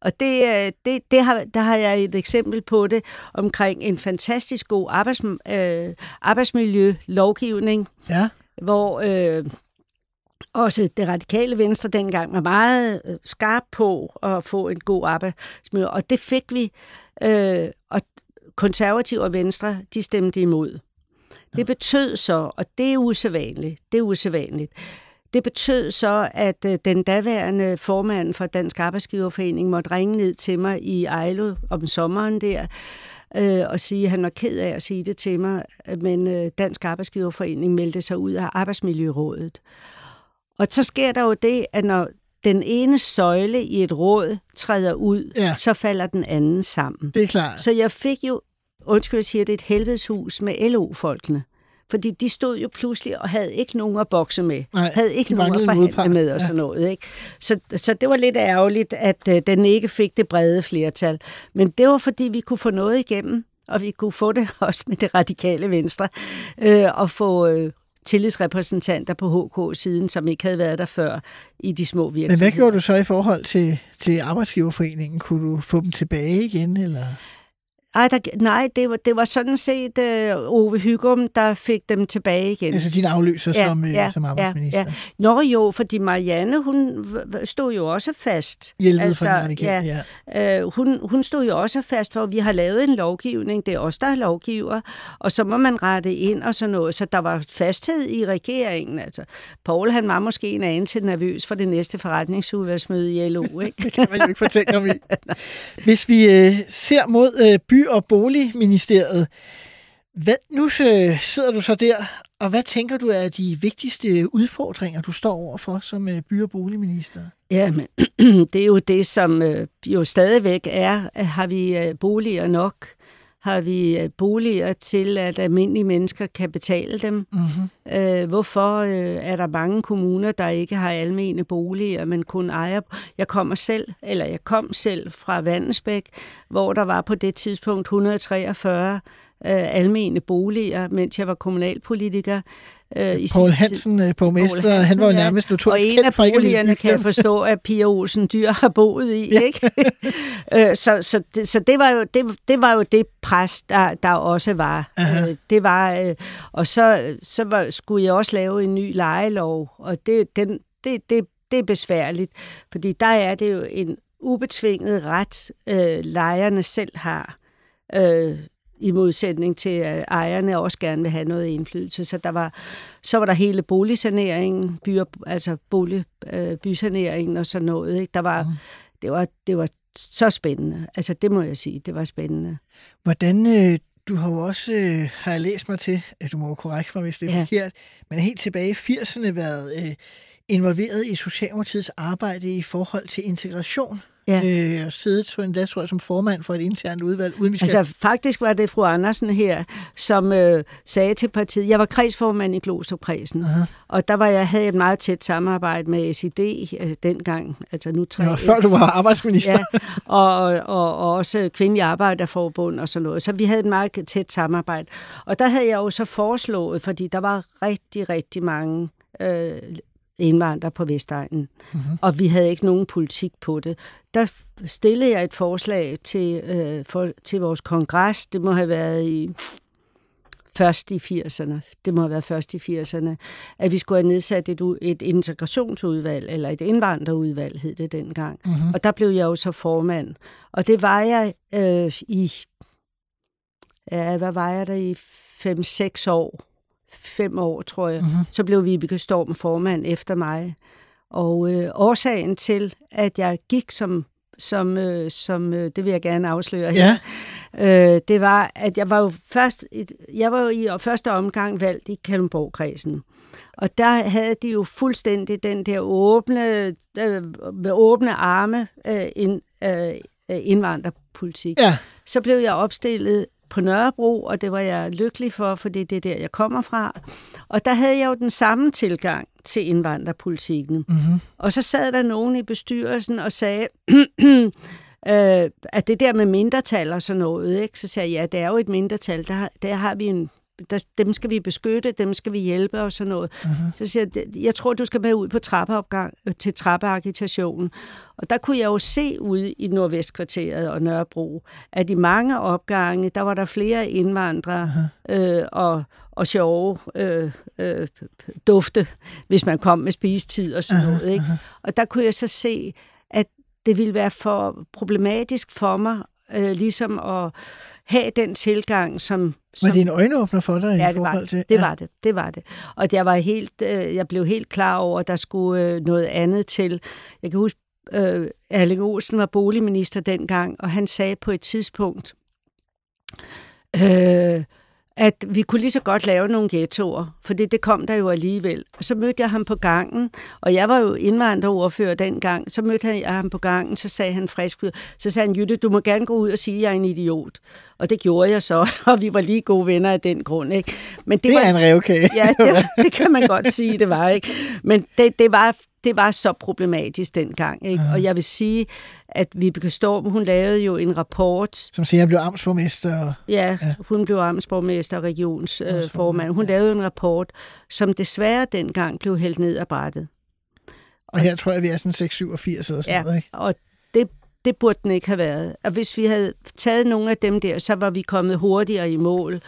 Speaker 2: Og det, øh, det, det har, der har jeg et eksempel på det omkring en fantastisk god arbejds, øh, arbejdsmiljølovgivning,
Speaker 1: Ja.
Speaker 2: hvor øh, også det radikale venstre dengang var meget øh, skarp på at få en god arbejdsmiljø, og det fik vi, øh, og konservative og venstre, de stemte imod. Det betød så, og det er usædvanligt, det er usædvanligt, det betød så, at øh, den daværende formand for Dansk Arbejdsgiverforening måtte ringe ned til mig i Ejlo om sommeren der, øh, og sige, at han var ked af at sige det til mig, men øh, Dansk Arbejdsgiverforening meldte sig ud af Arbejdsmiljørådet. Og så sker der jo det, at når den ene søjle i et råd træder ud,
Speaker 1: Ja.
Speaker 2: så falder den anden sammen.
Speaker 1: Det er klart.
Speaker 2: Så jeg fik jo, undskyld, jeg siger det, et helvedeshus med LO-folkene. Fordi de stod jo pludselig og havde ikke nogen at bokse med.
Speaker 1: Nej,
Speaker 2: havde ikke nogen at forhandle med og sådan noget. Ikke? Så, så det var lidt ærgerligt, at øh, den ikke fik det brede flertal. Men det var, fordi vi kunne få noget igennem, og vi kunne få det [LAUGHS] også med det radikale venstre, øh, og få øh, tillidsrepræsentanter på HK-siden, som ikke havde været der før i de små
Speaker 1: Men
Speaker 2: virksomheder.
Speaker 1: hvad gjorde du så i forhold til, til arbejdsgiverforeningen? Kunne du få dem tilbage igen, eller?
Speaker 2: Ej, der, nej, det var, det var sådan set øh, Ove Hygum, der fik dem tilbage igen.
Speaker 1: Altså din afløser
Speaker 2: Ja,
Speaker 1: som, øh,
Speaker 2: ja,
Speaker 1: som arbejdsminister?
Speaker 2: Ja, ja. Nå jo, fordi Marianne, hun stod jo også fast.
Speaker 1: Hjælpet altså, den radikale,
Speaker 2: ja,
Speaker 1: ja.
Speaker 2: Øh, hun, hun stod jo også fast for, at vi har lavet en lovgivning, det er os, der er lovgiver, og så må man rette ind og sådan noget. Så der var fasthed i regeringen. Altså, Paul, han var måske en anelse nervøs for det næste forretningsudvalgsmøde i LO, [LAUGHS] ikke?
Speaker 1: Det kan man jo ikke fortælle om i. Hvis vi øh, ser mod øh, by- og boligministeriet, hvad, nu øh, sidder du så der, og hvad tænker du er de vigtigste udfordringer, du står overfor som øh, by- og boligminister?
Speaker 2: Ja, men [CLEARS THROAT] det er jo det, som øh, jo stadigvæk er. Har vi øh, boliger nok? Har vi øh, boliger til, at almindelige mennesker kan betale dem?
Speaker 1: Mm-hmm.
Speaker 2: Øh, hvorfor øh, er der mange kommuner, der ikke har almene boliger, men kun ejer? Jeg kommer selv, eller jeg kom selv fra Vandensbæk, hvor der var på det tidspunkt 143 øh, almene boliger, mens jeg var kommunalpolitiker.
Speaker 1: Øh, i Poul Hansen, tid. borgmester, Poul Hansen, han var jo nærmest notorisk
Speaker 2: Og en af boligerne kan jeg forstå, at Pia Olsen Dyr har boet i. [LAUGHS] Ja. Ikke? [LAUGHS] øh, så så, det, så det, var jo, det, det var jo det pres, der, der også var. Øh, det var øh, og så, så var, skulle jeg også lave en ny lejelov, og det, den, det, det, det er besværligt, fordi der er det jo en ubetinget ret, øh, lejerne selv har. Øh, i modsætning til, at ejerne også gerne vil have noget indflydelse. Så der var, så var der hele boligsaneringen, byer, altså bolig, øh, bysaneringen og sådan noget. Ikke? Der var, mm. det, var, det var så spændende. Altså det må jeg sige, det var spændende.
Speaker 1: Hvordan, øh, du har jo også, øh, har jeg læst mig til, at du må jo korrekt mig, hvis det er ja. forkert, men helt tilbage i 80'erne været øh, involveret i Socialdemokratiets arbejde i forhold til integration ja. øh, og siddet endda, tror jeg, som formand for et internt udvalg. Uden vi
Speaker 2: skal... Altså faktisk var det fru Andersen her, som øh, sagde til partiet, jeg var kredsformand i Glostrupkredsen, uh-huh. og der var jeg havde et meget tæt samarbejde med SID øh, dengang, altså nu tre
Speaker 1: ja, før du var arbejdsminister.
Speaker 2: ja, og, og, og også Kvindelig Arbejderforbund og sådan noget. Så vi havde et meget tæt samarbejde. Og der havde jeg jo så foreslået, fordi der var rigtig, rigtig mange øh, indvandrere på Vestegnen, mm-hmm. og vi havde ikke nogen politik på det. Der stillede jeg et forslag til, øh, for, til vores kongres. Det må have været i først i 80'erne, det må have været først i 80'erne, at vi skulle have nedsat et, et integrationsudvalg, eller et indvandrerudvalg hed det dengang. Mm-hmm. Og der blev jeg jo så formand. Og det var jeg øh, i, ja, hvad var jeg der i 5-6 år, fem år, tror jeg, mm-hmm. så blev Vibeke Storm formand efter mig. Og øh, årsagen til, at jeg gik som som, øh, som øh, det vil jeg gerne afsløre her, ja. øh, det var, at jeg var jo først, et, jeg var jo i første omgang valgt i Kalundborg-kredsen. Og der havde de jo fuldstændig den der åbne, øh, med åbne arme øh, ind, øh, indvandrerpolitik. Ja. Så blev jeg opstillet på Nørrebro, og det var jeg lykkelig for, for det er der, jeg kommer fra. Og der havde jeg jo den samme tilgang til indvandrerpolitikken. Mm-hmm. Og så sad der nogen i bestyrelsen og sagde, [CLEARS THROAT] øh, at det der med mindretal og sådan noget, ikke? så sagde jeg, ja, det er jo et mindretal, der, der har vi en der, dem skal vi beskytte, dem skal vi hjælpe og sådan noget. Uh-huh. Så siger jeg, jeg tror, du skal med ud på trappeopgang, til trappeagitationen. Og der kunne jeg jo se ud i Nordvestkvarteret og Nørrebro, at i mange opgange, der var der flere indvandrere uh-huh. øh, og, og sjove øh, øh, dufte, hvis man kom med spisetid og sådan uh-huh. noget. Ikke? Og der kunne jeg så se, at det ville være for problematisk for mig, øh, ligesom at have den tilgang, som...
Speaker 1: som var det en øjenåbner for dig
Speaker 2: ja,
Speaker 1: i forhold
Speaker 2: var,
Speaker 1: til...
Speaker 2: det var det, det var det. Og jeg, var helt, øh, jeg blev helt klar over, at der skulle øh, noget andet til. Jeg kan huske, øh, Erling Olsen var boligminister dengang, og han sagde på et tidspunkt, øh, at vi kunne lige så godt lave nogle ghettoer, for det, det kom der jo alligevel. Og så mødte jeg ham på gangen, og jeg var jo indvandrerordfører dengang, så mødte jeg ham på gangen, så sagde han frisk, så sagde han, Jytte, du må gerne gå ud og sige, at jeg er en idiot. Og det gjorde jeg så, [LAUGHS] og vi var lige gode venner af den grund. Ikke?
Speaker 1: Men det, det er var, en revkage.
Speaker 2: Ja, det, [LAUGHS] det kan man godt sige, det var. ikke. Men det, det var det var så problematisk dengang. Ikke? Og jeg vil sige, at Vibeke Storm, hun lavede jo en rapport.
Speaker 1: Som siger, at blev amtsborgmester.
Speaker 2: Ja, ja, hun blev amtsborgmester og regionsformand. Øh, hun lavede en rapport, som desværre dengang blev hældt ned af brættet.
Speaker 1: Og her tror jeg, vi er sådan 687 eller sådan
Speaker 2: ja,
Speaker 1: noget, ikke?
Speaker 2: og det, det burde den ikke have været. Og hvis vi havde taget nogle af dem der, så var vi kommet hurtigere i mål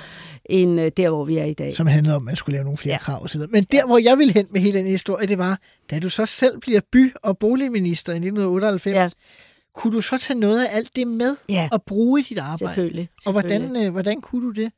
Speaker 2: end øh, der, hvor vi er i dag.
Speaker 1: Som handlede om, at man skulle lave nogle flere ja. krav osv. Men der, hvor jeg ville hen med hele den historie, det var, da du så selv bliver by- og boligminister i 1998, ja kunne du så tage noget af alt det med
Speaker 2: ja.
Speaker 1: og bruge i dit arbejde?
Speaker 2: Selvfølgelig.
Speaker 1: Og hvordan, øh, hvordan kunne du det?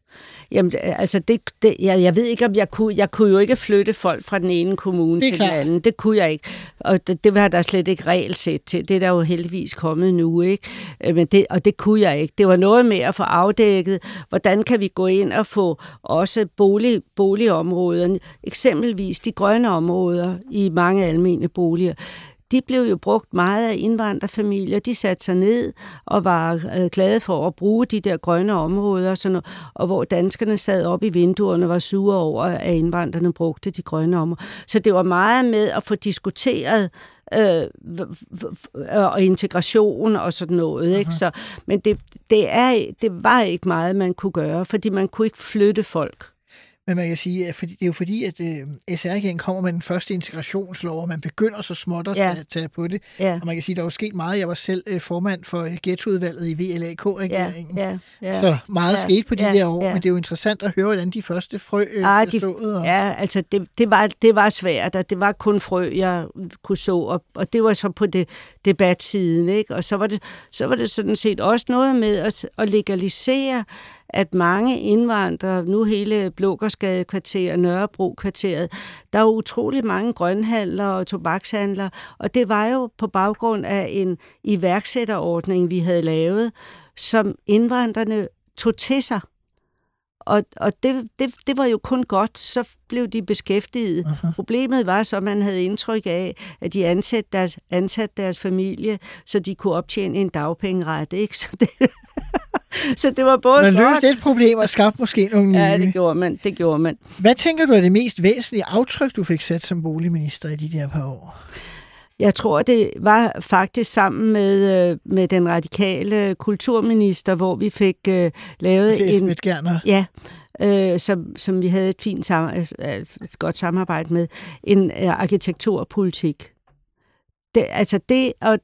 Speaker 2: Jamen, altså, det, det, jeg, jeg ved ikke, om jeg kunne... Jeg kunne jo ikke flytte folk fra den ene kommune til klart. den anden. Det kunne jeg ikke. Og det, det var der slet ikke regelsæt til. Det er der jo heldigvis kommet nu, ikke? Øh, men det, og det kunne jeg ikke. Det var noget med at få afdækket, hvordan kan vi gå ind og få også bolig, boligområderne, eksempelvis de grønne områder i mange almene boliger de blev jo brugt meget af indvandrerfamilier. De satte sig ned og var øh, glade for at bruge de der grønne områder, sådan noget, og hvor danskerne sad op i vinduerne og var sure over, at indvandrerne brugte de grønne områder. Så det var meget med at få diskuteret øh, og integration og sådan noget. Ikke? Så, men det, det, er, det var ikke meget, man kunne gøre, fordi man kunne ikke flytte folk.
Speaker 1: Men man kan sige, at det er jo fordi, at øh, SR-regeringen kommer med den første integrationslov, og man begynder så småt at ja. tage, tage på det. Ja. Og man kan sige, at der er jo sket meget. Jeg var selv øh, formand for øh, ghettoudvalget i VLAK-regeringen. Ja. Ja. Ja. Så meget ja. skete på de ja. der år, ja. men det er jo interessant at høre, hvordan de første frø øh, ah, de, stået. Og...
Speaker 2: Ja, altså det, det, var, det var svært, og det var kun frø, jeg kunne så, og, og det var så på det debatsiden, ikke? Og så var det, så var det sådan set også noget med at, at legalisere at mange indvandrere, nu hele Blågårdsgade kvarter, Nørrebro kvarteret, der er utrolig mange grønhandlere og tobakshandlere, og det var jo på baggrund af en iværksætterordning, vi havde lavet, som indvandrerne tog til sig. Og, og det, det, det var jo kun godt, så blev de beskæftiget. Uh-huh. Problemet var så, at man havde indtryk af, at de ansatte deres, ansat deres familie, så de kunne optjene en dagpengeret. Ikke? Så det, [LAUGHS] så det var både
Speaker 1: Man løste et problem og skabte måske nogle nye.
Speaker 2: Ja, det gjorde man. Det gjorde man.
Speaker 1: Hvad tænker du er det mest væsentlige aftryk, du fik sat som boligminister i de der par år?
Speaker 2: Jeg tror, det var faktisk sammen med, øh, med den radikale kulturminister, hvor vi fik uh, lavet
Speaker 1: en...
Speaker 2: Ja, øh, som, som vi havde et fint sam, et godt samarbejde med, en uh, arkitekturpolitik. Det, altså det at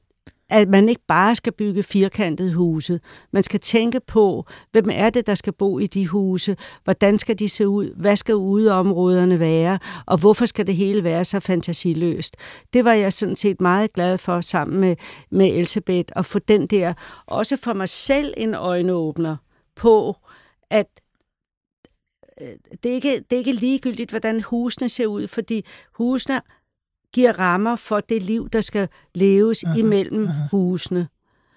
Speaker 2: at man ikke bare skal bygge firkantede huse. Man skal tænke på, hvem er det, der skal bo i de huse? Hvordan skal de se ud? Hvad skal udeområderne være? Og hvorfor skal det hele være så fantasiløst? Det var jeg sådan set meget glad for sammen med, med Elisabeth, at få den der, også for mig selv en øjenåbner på, at øh, det er, ikke, det er ikke ligegyldigt, hvordan husene ser ud, fordi husene giver rammer for det liv, der skal leves aha, imellem aha. husene.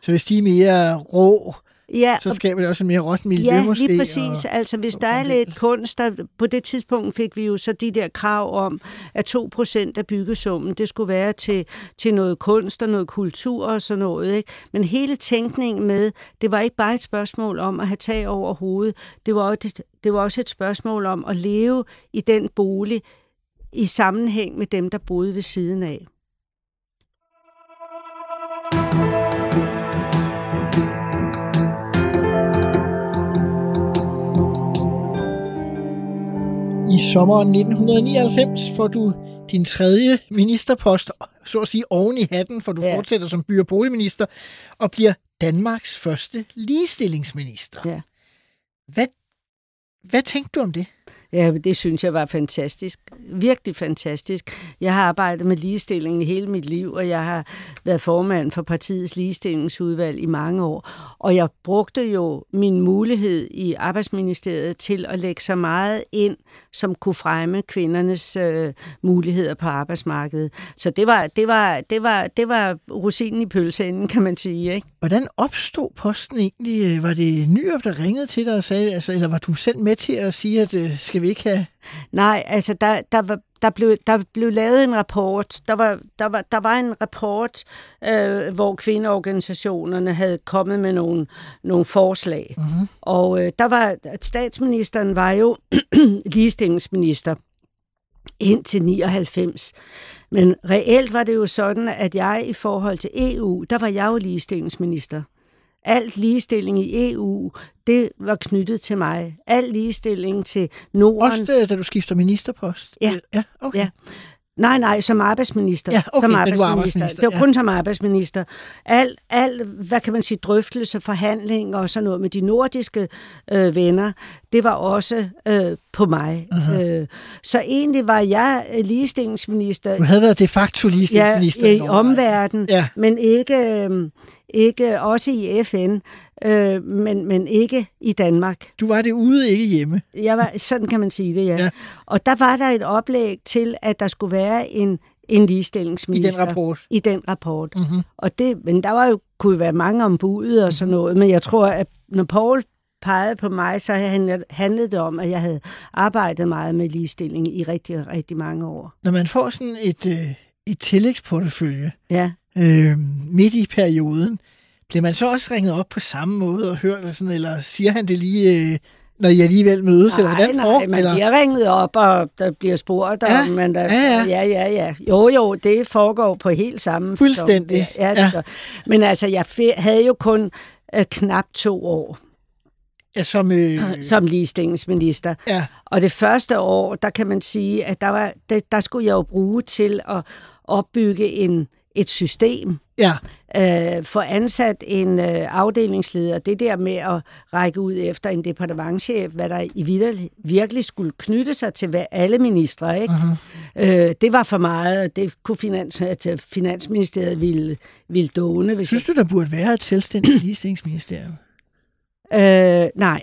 Speaker 1: Så hvis de er mere rå, ja, så skaber det også en mere råt miljø
Speaker 2: ja,
Speaker 1: måske?
Speaker 2: Ja, lige præcis. Og, altså hvis der er lidt kunst, der, på det tidspunkt fik vi jo så de der krav om, at 2% af byggesummen, det skulle være til, til noget kunst og noget kultur og sådan noget. Ikke? Men hele tænkningen med, det var ikke bare et spørgsmål om at have tag over hovedet, det var, det, det var også et spørgsmål om at leve i den bolig, i sammenhæng med dem, der boede ved siden af.
Speaker 1: I sommeren 1999 får du din tredje ministerpost, så at sige oven i hatten, for du ja. fortsætter som by- og boligminister, og bliver Danmarks første ligestillingsminister. Ja. Hvad, hvad tænkte du om det?
Speaker 2: Ja, det synes jeg var fantastisk. Virkelig fantastisk. Jeg har arbejdet med ligestilling i hele mit liv, og jeg har været formand for partiets ligestillingsudvalg i mange år. Og jeg brugte jo min mulighed i Arbejdsministeriet til at lægge så meget ind, som kunne fremme kvindernes øh, muligheder på arbejdsmarkedet. Så det var, det var, det var, det var rosinen i pølseenden, kan man sige. Ikke?
Speaker 1: Hvordan opstod posten egentlig? Var det Nyrup, der ringede til dig og sagde, altså, eller var du selv med til at sige, at øh, skal vi ikke have...
Speaker 2: Nej, altså der, der, var, der, blev, der blev lavet en rapport. Der var, der var, der var en rapport, øh, hvor kvindeorganisationerne havde kommet med nogle, nogle forslag. Mm-hmm. Og øh, der var, statsministeren var jo [CLEARS THROAT] ligestillingsminister indtil 99. Men reelt var det jo sådan, at jeg i forhold til EU, der var jeg jo ligestillingsminister. Alt ligestilling i EU, det var knyttet til mig. Al ligestilling til Norden.
Speaker 1: Også da du skifter ministerpost?
Speaker 2: Ja.
Speaker 1: ja, okay. ja.
Speaker 2: Nej, nej, som arbejdsminister.
Speaker 1: Ja, okay,
Speaker 2: som
Speaker 1: arbejdsminister. arbejdsminister.
Speaker 2: Det var ja. kun som arbejdsminister. Al, al, hvad kan man sige, drøftelse, forhandling og sådan noget med de nordiske øh, venner, det var også øh, på mig. Uh-huh. Øh, så egentlig var jeg ligestillingsminister.
Speaker 1: Du havde været de facto ligestillingsminister
Speaker 2: ja, i, i omverdenen, ja. men ikke, øh, ikke også i FN øh, men, men ikke i Danmark.
Speaker 1: Du var det ude, ikke hjemme?
Speaker 2: Jeg var, sådan kan man sige det, ja. ja. Og der var der et oplæg til, at der skulle være en, en ligestillingsminister.
Speaker 1: I den rapport?
Speaker 2: I den rapport. Mm-hmm. Og det, men der var jo, kunne være mange ombud og sådan noget, men jeg tror, at når Paul pegede på mig, så handlede det om, at jeg havde arbejdet meget med ligestilling i rigtig, rigtig mange år.
Speaker 1: Når man får sådan et, i tillægsportefølje
Speaker 2: Ja.
Speaker 1: øh, midt i perioden. Bliver man så også ringet op på samme måde og hørt det sådan, eller siger han det lige, øh, når I alligevel mødes, eller
Speaker 2: Nej,
Speaker 1: hvordan
Speaker 2: nej,
Speaker 1: får-
Speaker 2: man
Speaker 1: eller?
Speaker 2: bliver ringet op, og der bliver spurgt,
Speaker 1: Ja,
Speaker 2: om man der,
Speaker 1: ja, ja.
Speaker 2: ja, ja, ja. Jo, jo, det foregår på helt samme.
Speaker 1: Fuldstændig,
Speaker 2: Ja, det
Speaker 1: ja.
Speaker 2: ja. Men altså, jeg havde jo kun øh, knap to år
Speaker 1: Ja, som, øh,
Speaker 2: som ligestillingsminister.
Speaker 1: ja,
Speaker 2: Og det første år, der kan man sige, at der, var, der, der skulle jeg jo bruge til at opbygge en, et system,
Speaker 1: ja,
Speaker 2: øh, få ansat en øh, afdelingsleder. Det der med at række ud efter en departementchef, hvad der i virkelig, virkelig skulle knytte sig til hvad alle ministre, ikke?
Speaker 1: uh-huh.
Speaker 2: Øh, det var for meget. Det kunne finans, at Finansministeriet ville, ville dåne. Hvis
Speaker 1: Synes du, der burde være et selvstændigt ligestillingsministerium?
Speaker 2: Øh, nej.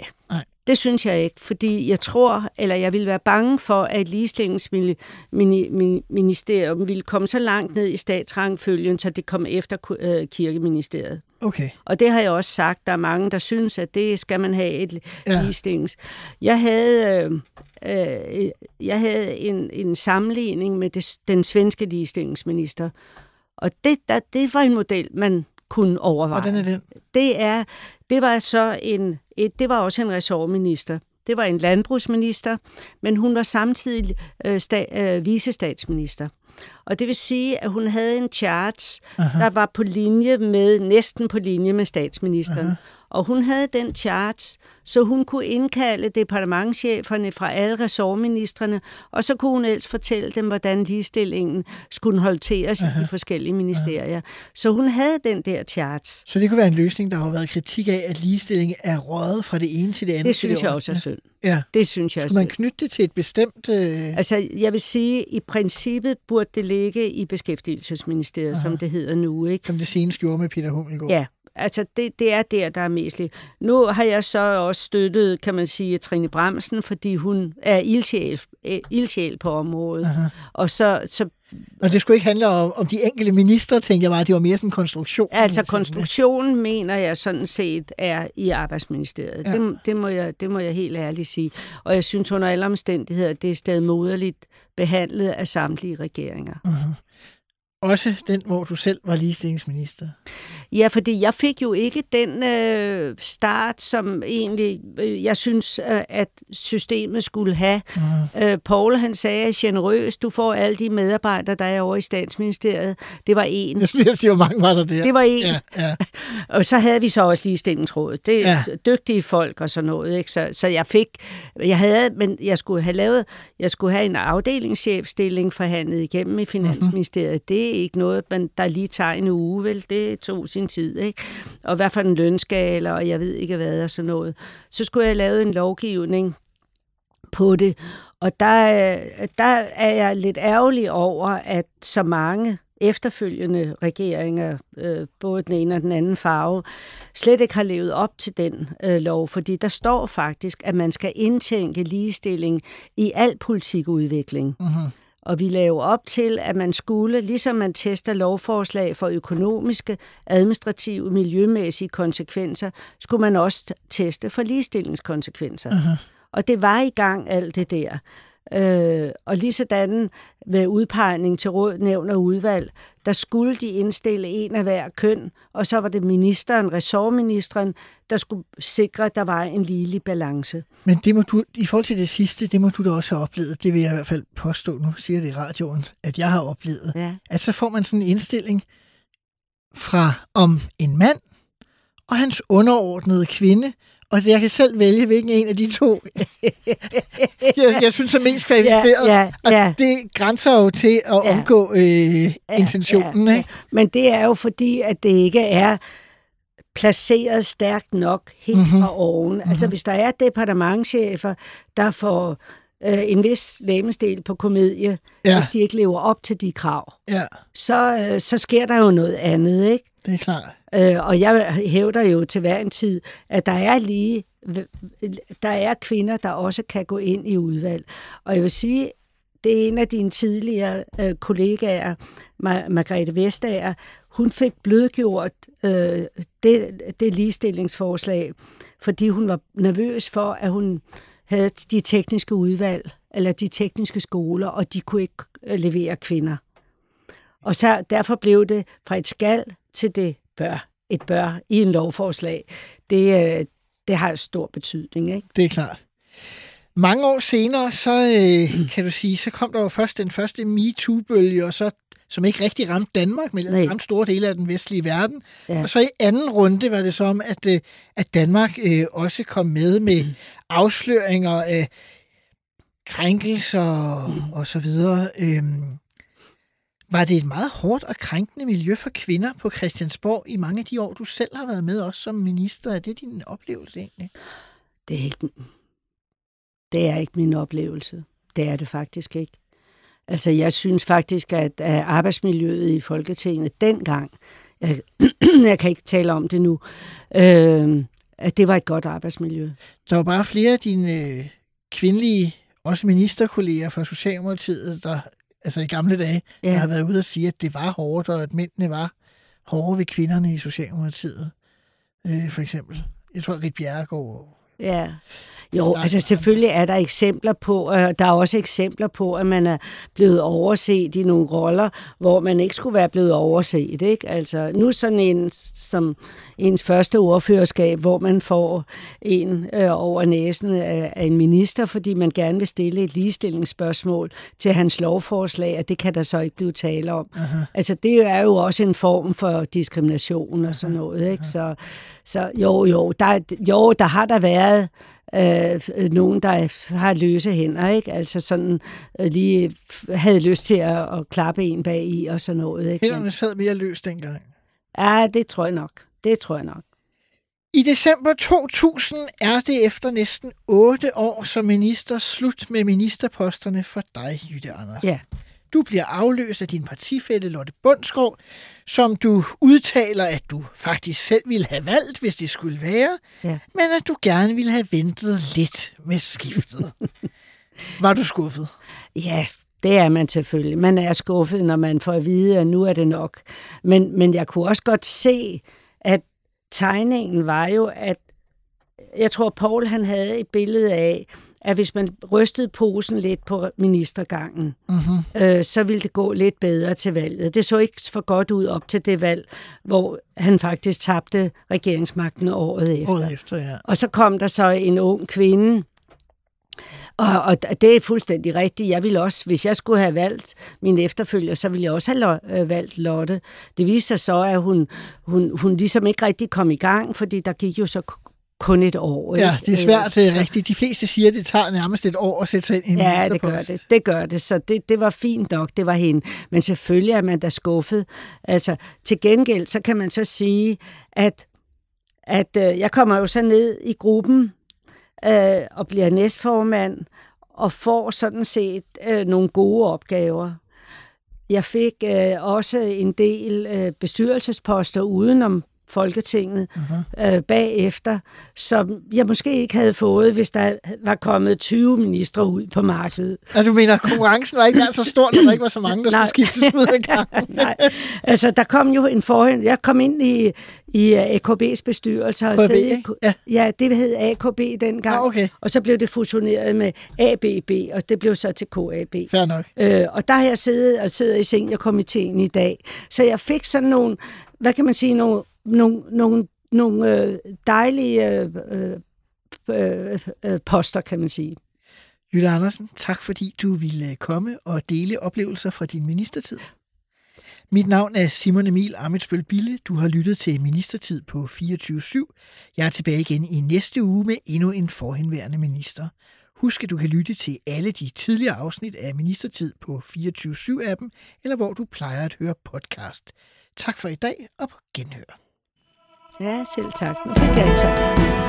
Speaker 2: Det synes jeg ikke, fordi jeg tror, eller jeg vil være bange for, at ligestillingsministerium ville komme så langt ned i statsrangfølgen, så det kom efter øh, kirkeministeriet.
Speaker 1: Okay.
Speaker 2: Og det har jeg også sagt. Der er mange, der synes, at det skal man have et
Speaker 1: Ja.
Speaker 2: ja. ligestillings. Jeg havde, øh, øh, jeg havde en, en sammenligning med det, den svenske ligestillingsminister. Og det, der, det var en model, man kunne overveje.
Speaker 1: Hvordan er den?
Speaker 2: Det er, det var så en, et, det var også en ressortminister. Det var en landbrugsminister, men hun var samtidig øh, sta, øh, visestatsminister. Og det vil sige, at hun havde en chart,
Speaker 1: Aha.
Speaker 2: der var på linje med, næsten på linje med statsministeren.
Speaker 1: Aha.
Speaker 2: Og hun havde den chart, så hun kunne indkalde departementcheferne fra alle ressortministerne, og så kunne hun ellers fortælle dem, hvordan ligestillingen skulle håndteres i de forskellige ministerier. Så hun havde den der chart.
Speaker 1: Så det kunne være en løsning, der har været kritik af, at ligestilling er røget fra det ene til det andet.
Speaker 2: Det synes jeg også er synd.
Speaker 1: Ja.
Speaker 2: Det synes jeg
Speaker 1: Skulle man knytte det til et bestemt... Øh...
Speaker 2: Altså, jeg vil sige, i princippet burde det ligge i Beskæftigelsesministeriet,
Speaker 1: Aha.
Speaker 2: som det hedder nu, ikke?
Speaker 1: Som det seneste gjorde med Peter Hummelgaard.
Speaker 2: Ja, altså det, det er der, der er mest lige. Nu har jeg så også støttet, kan man sige, Trine Bremsen, fordi hun er ildsjæl, øh, ildsjæl på området.
Speaker 1: Aha.
Speaker 2: Og så, så
Speaker 1: Og det skulle ikke handle om, om de enkelte ministre, tænkte jeg bare, det var mere sådan en konstruktion.
Speaker 2: altså konstruktionen mener jeg sådan set er i Arbejdsministeriet.
Speaker 1: Ja.
Speaker 2: Det, det, må jeg, det må jeg helt ærligt sige. Og jeg synes under alle omstændigheder, det er stadig moderligt behandlet af samtlige regeringer.
Speaker 1: Uh-huh. Også den, hvor du selv var ligestillingsminister.
Speaker 2: Ja, fordi jeg fik jo ikke den øh, start, som egentlig øh, jeg synes, øh, at systemet skulle have.
Speaker 1: Uh-huh.
Speaker 2: Øh, Paul han sagde generøst, du får alle de medarbejdere, der er over i statsministeriet. Det var en. [LAUGHS]
Speaker 1: Jeg synes, hvor mange var der der?
Speaker 2: Det var en.
Speaker 1: Ja, ja. [LAUGHS]
Speaker 2: Og så havde vi så også ligestillingsrådet. Det er
Speaker 1: Ja.
Speaker 2: ja. dygtige folk og sådan noget. Ikke? Så, så jeg fik, jeg havde, men jeg skulle have lavet, jeg skulle have en afdelingschefstilling forhandlet igennem i Finansministeriet. Mm-hmm. Det er ikke noget, man, der lige tager en uge, vel? Det tog sin tid, ikke? Og hvad for en lønskala, og jeg ved ikke hvad og sådan noget. Så skulle jeg lave en lovgivning på det. Og der, der er jeg lidt ærgerlig over, at så mange efterfølgende regeringer, øh, både den ene og den anden farve, slet ikke har levet op til den øh, lov, fordi der står faktisk, at man skal indtænke ligestilling i al politikudvikling.
Speaker 1: Uh-huh.
Speaker 2: Og vi laver op til, at man skulle, ligesom man tester lovforslag for økonomiske, administrative, miljømæssige konsekvenser, skulle man også teste for ligestillingskonsekvenser.
Speaker 1: Uh-huh.
Speaker 2: Og det var i gang alt det der. Øh, og lige sådan med udpegning til råd, nævn og udvalg, der skulle de indstille en af hver køn, og så var det ministeren, ressortministeren, der skulle sikre, at der var en ligelig balance.
Speaker 1: Men det må du, i forhold til det sidste, det må du da også have oplevet. Det vil jeg i hvert fald påstå, nu siger det i radioen, at jeg har oplevet.
Speaker 2: Ja.
Speaker 1: At så får man sådan en indstilling fra om en mand og hans underordnede kvinde, og jeg kan selv vælge, hvilken en af de to, [LAUGHS] jeg, jeg synes er mest kvalificeret.
Speaker 2: Ja, ja,
Speaker 1: Og
Speaker 2: ja.
Speaker 1: det grænser jo til at
Speaker 2: Ja.
Speaker 1: omgå øh, intentionen.
Speaker 2: ja,
Speaker 1: ikke?
Speaker 2: Men det er jo fordi, at det ikke er placeret stærkt nok helt
Speaker 1: Mhm.
Speaker 2: mm-hmm. og oven. Mm-hmm. Altså hvis der er departementchefer, der får øh, en vis lægemesdel på komedie,
Speaker 1: Ja.
Speaker 2: ja. hvis de ikke lever op til de krav,
Speaker 1: Ja,
Speaker 2: så, øh, så sker der jo noget andet, ikke?
Speaker 1: det er klart.
Speaker 2: Øh, og jeg hævder jo til hver en tid, at der er lige der er kvinder, der også kan gå ind i udvalg. Og jeg vil sige, det er en af dine tidligere øh, kollegaer, Mar- Margrethe Vestager, hun fik blødgjort øh, det, det ligestillingsforslag, fordi hun var nervøs for, at hun havde de tekniske udvalg, eller de tekniske skoler, og de kunne ikke øh, levere kvinder. Og så derfor blev det fra et skal til det bør, et bør i en lovforslag. Det, øh, det har stor betydning, ikke?
Speaker 1: Det er klart. Mange år senere, så øh, kan du sige, så kom der jo først den første MeToo-bølge, og så som ikke rigtig ramte Danmark, men altså ramte store dele af den vestlige verden. Ja. Og så i anden runde var det så om, at, øh, at Danmark øh, også kom med med mm. afsløringer af krænkelser mm. og så videre. Øhm, var det et meget hårdt og krænkende miljø for kvinder på Christiansborg i mange af de år, du selv har været med også som minister? Er det din oplevelse egentlig?
Speaker 2: Det er ikke, det er ikke min oplevelse. Det er det faktisk ikke. Altså, jeg synes faktisk, at arbejdsmiljøet i Folketinget dengang, jeg, [CLEARS THROAT] jeg kan ikke tale om det nu, øh, at det var et godt arbejdsmiljø.
Speaker 1: Der var bare flere af dine øh, kvindelige, også ministerkolleger fra Socialdemokratiet, der altså i gamle dage, ja. der har været ude og sige, at det var hårdt, og at mændene var hårde ved kvinderne i Socialdemokratiet, øh, for eksempel. Jeg tror, Rit Bjerregaard
Speaker 2: Ja. Jo, altså selvfølgelig er der eksempler på, og der er også eksempler på, at man er blevet overset i nogle roller, hvor man ikke skulle være blevet overset. Ikke? Altså nu sådan en som ens første ordførerskab, hvor man får en øh, over næsen af, af en minister, fordi man gerne vil stille et ligestillingsspørgsmål til hans lovforslag, og det kan der så ikke blive tale om. Aha. Altså det er jo også en form for diskrimination og sådan noget. Ikke? Så, så jo, jo, der, jo, der har der været øh, nogen, der har løse hænder, ikke? Altså sådan øh, lige havde lyst til at, at klappe en bag i og sådan noget. Ikke?
Speaker 1: Hænderne sad mere løst dengang.
Speaker 2: Ja, det tror jeg nok. Det tror jeg nok.
Speaker 1: I december 2000 er det efter næsten otte år som minister slut med ministerposterne for dig, Jytte Anders.
Speaker 2: Ja.
Speaker 1: Du bliver afløst af din partifælle Lotte Bundsgaard, som du udtaler, at du faktisk selv ville have valgt, hvis det skulle være, ja. men at du gerne ville have ventet lidt med skiftet. [LAUGHS] Var du skuffet?
Speaker 2: Ja, det er man selvfølgelig. Man er skuffet, når man får at vide, at nu er det nok. Men, men jeg kunne også godt se, at tegningen var jo, at jeg tror, Paul han havde et billede af, at hvis man rystede posen lidt på ministergangen, uh-huh. øh, så ville det gå lidt bedre til valget. Det så ikke for godt ud op til det valg, hvor han faktisk tabte regeringsmagten året efter.
Speaker 1: Året efter, ja.
Speaker 2: Og så kom der så en ung kvinde, og, og det er fuldstændig rigtigt. Jeg ville også, hvis jeg skulle have valgt min efterfølger, så ville jeg også have lo- øh, valgt Lotte. Det viste sig så, at hun, hun, hun ligesom ikke rigtig kom i gang, fordi der gik jo så kun et år.
Speaker 1: Ikke? Ja, det er svært det er rigtigt. De fleste siger, at det tager nærmest et år at sætte sig ind i en
Speaker 2: Ja, det gør det. Det gør det. Så det, det var fint nok, det var hende. Men selvfølgelig er man da skuffet. Altså, til gengæld, så kan man så sige, at, at øh, jeg kommer jo så ned i gruppen øh, og bliver næstformand og får sådan set øh, nogle gode opgaver. Jeg fik øh, også en del øh, bestyrelsesposter udenom Folketinget uh-huh. øh, bagefter, som jeg måske ikke havde fået, hvis der var kommet 20 ministre ud på markedet.
Speaker 1: Ja, du mener, konkurrencen var ikke så stor, når der ikke var så mange, der skulle skiftes ud af gang? [LAUGHS]
Speaker 2: Nej, altså der kom jo en forhånd. Jeg kom ind i, i AKB's bestyrelse. Og
Speaker 1: sad, ja.
Speaker 2: ja, det hed AKB dengang.
Speaker 1: Ah, okay.
Speaker 2: Og så blev det fusioneret med ABB, og det blev så til KAB.
Speaker 1: Fair nok.
Speaker 2: Øh, og der har jeg siddet og sidder i seniorkomiteen i dag. Så jeg fik sådan nogle, hvad kan man sige, nogle nogle, nogle, nogle øh, dejlige øh, øh, øh, øh, poster, kan man sige.
Speaker 1: Jytte Andersen, tak fordi du ville øh, komme og dele oplevelser fra din ministertid. Mit navn er Simon Emil Amitsbøl Bille. Du har lyttet til Ministertid på 24-7. Jeg er tilbage igen i næste uge med endnu en forhenværende minister. Husk, at du kan lytte til alle de tidligere afsnit af Ministertid på 24-7-appen, eller hvor du plejer at høre podcast. Tak for i dag, og på genhør.
Speaker 2: Ja, selv tak. Nu fik jeg ikke sagt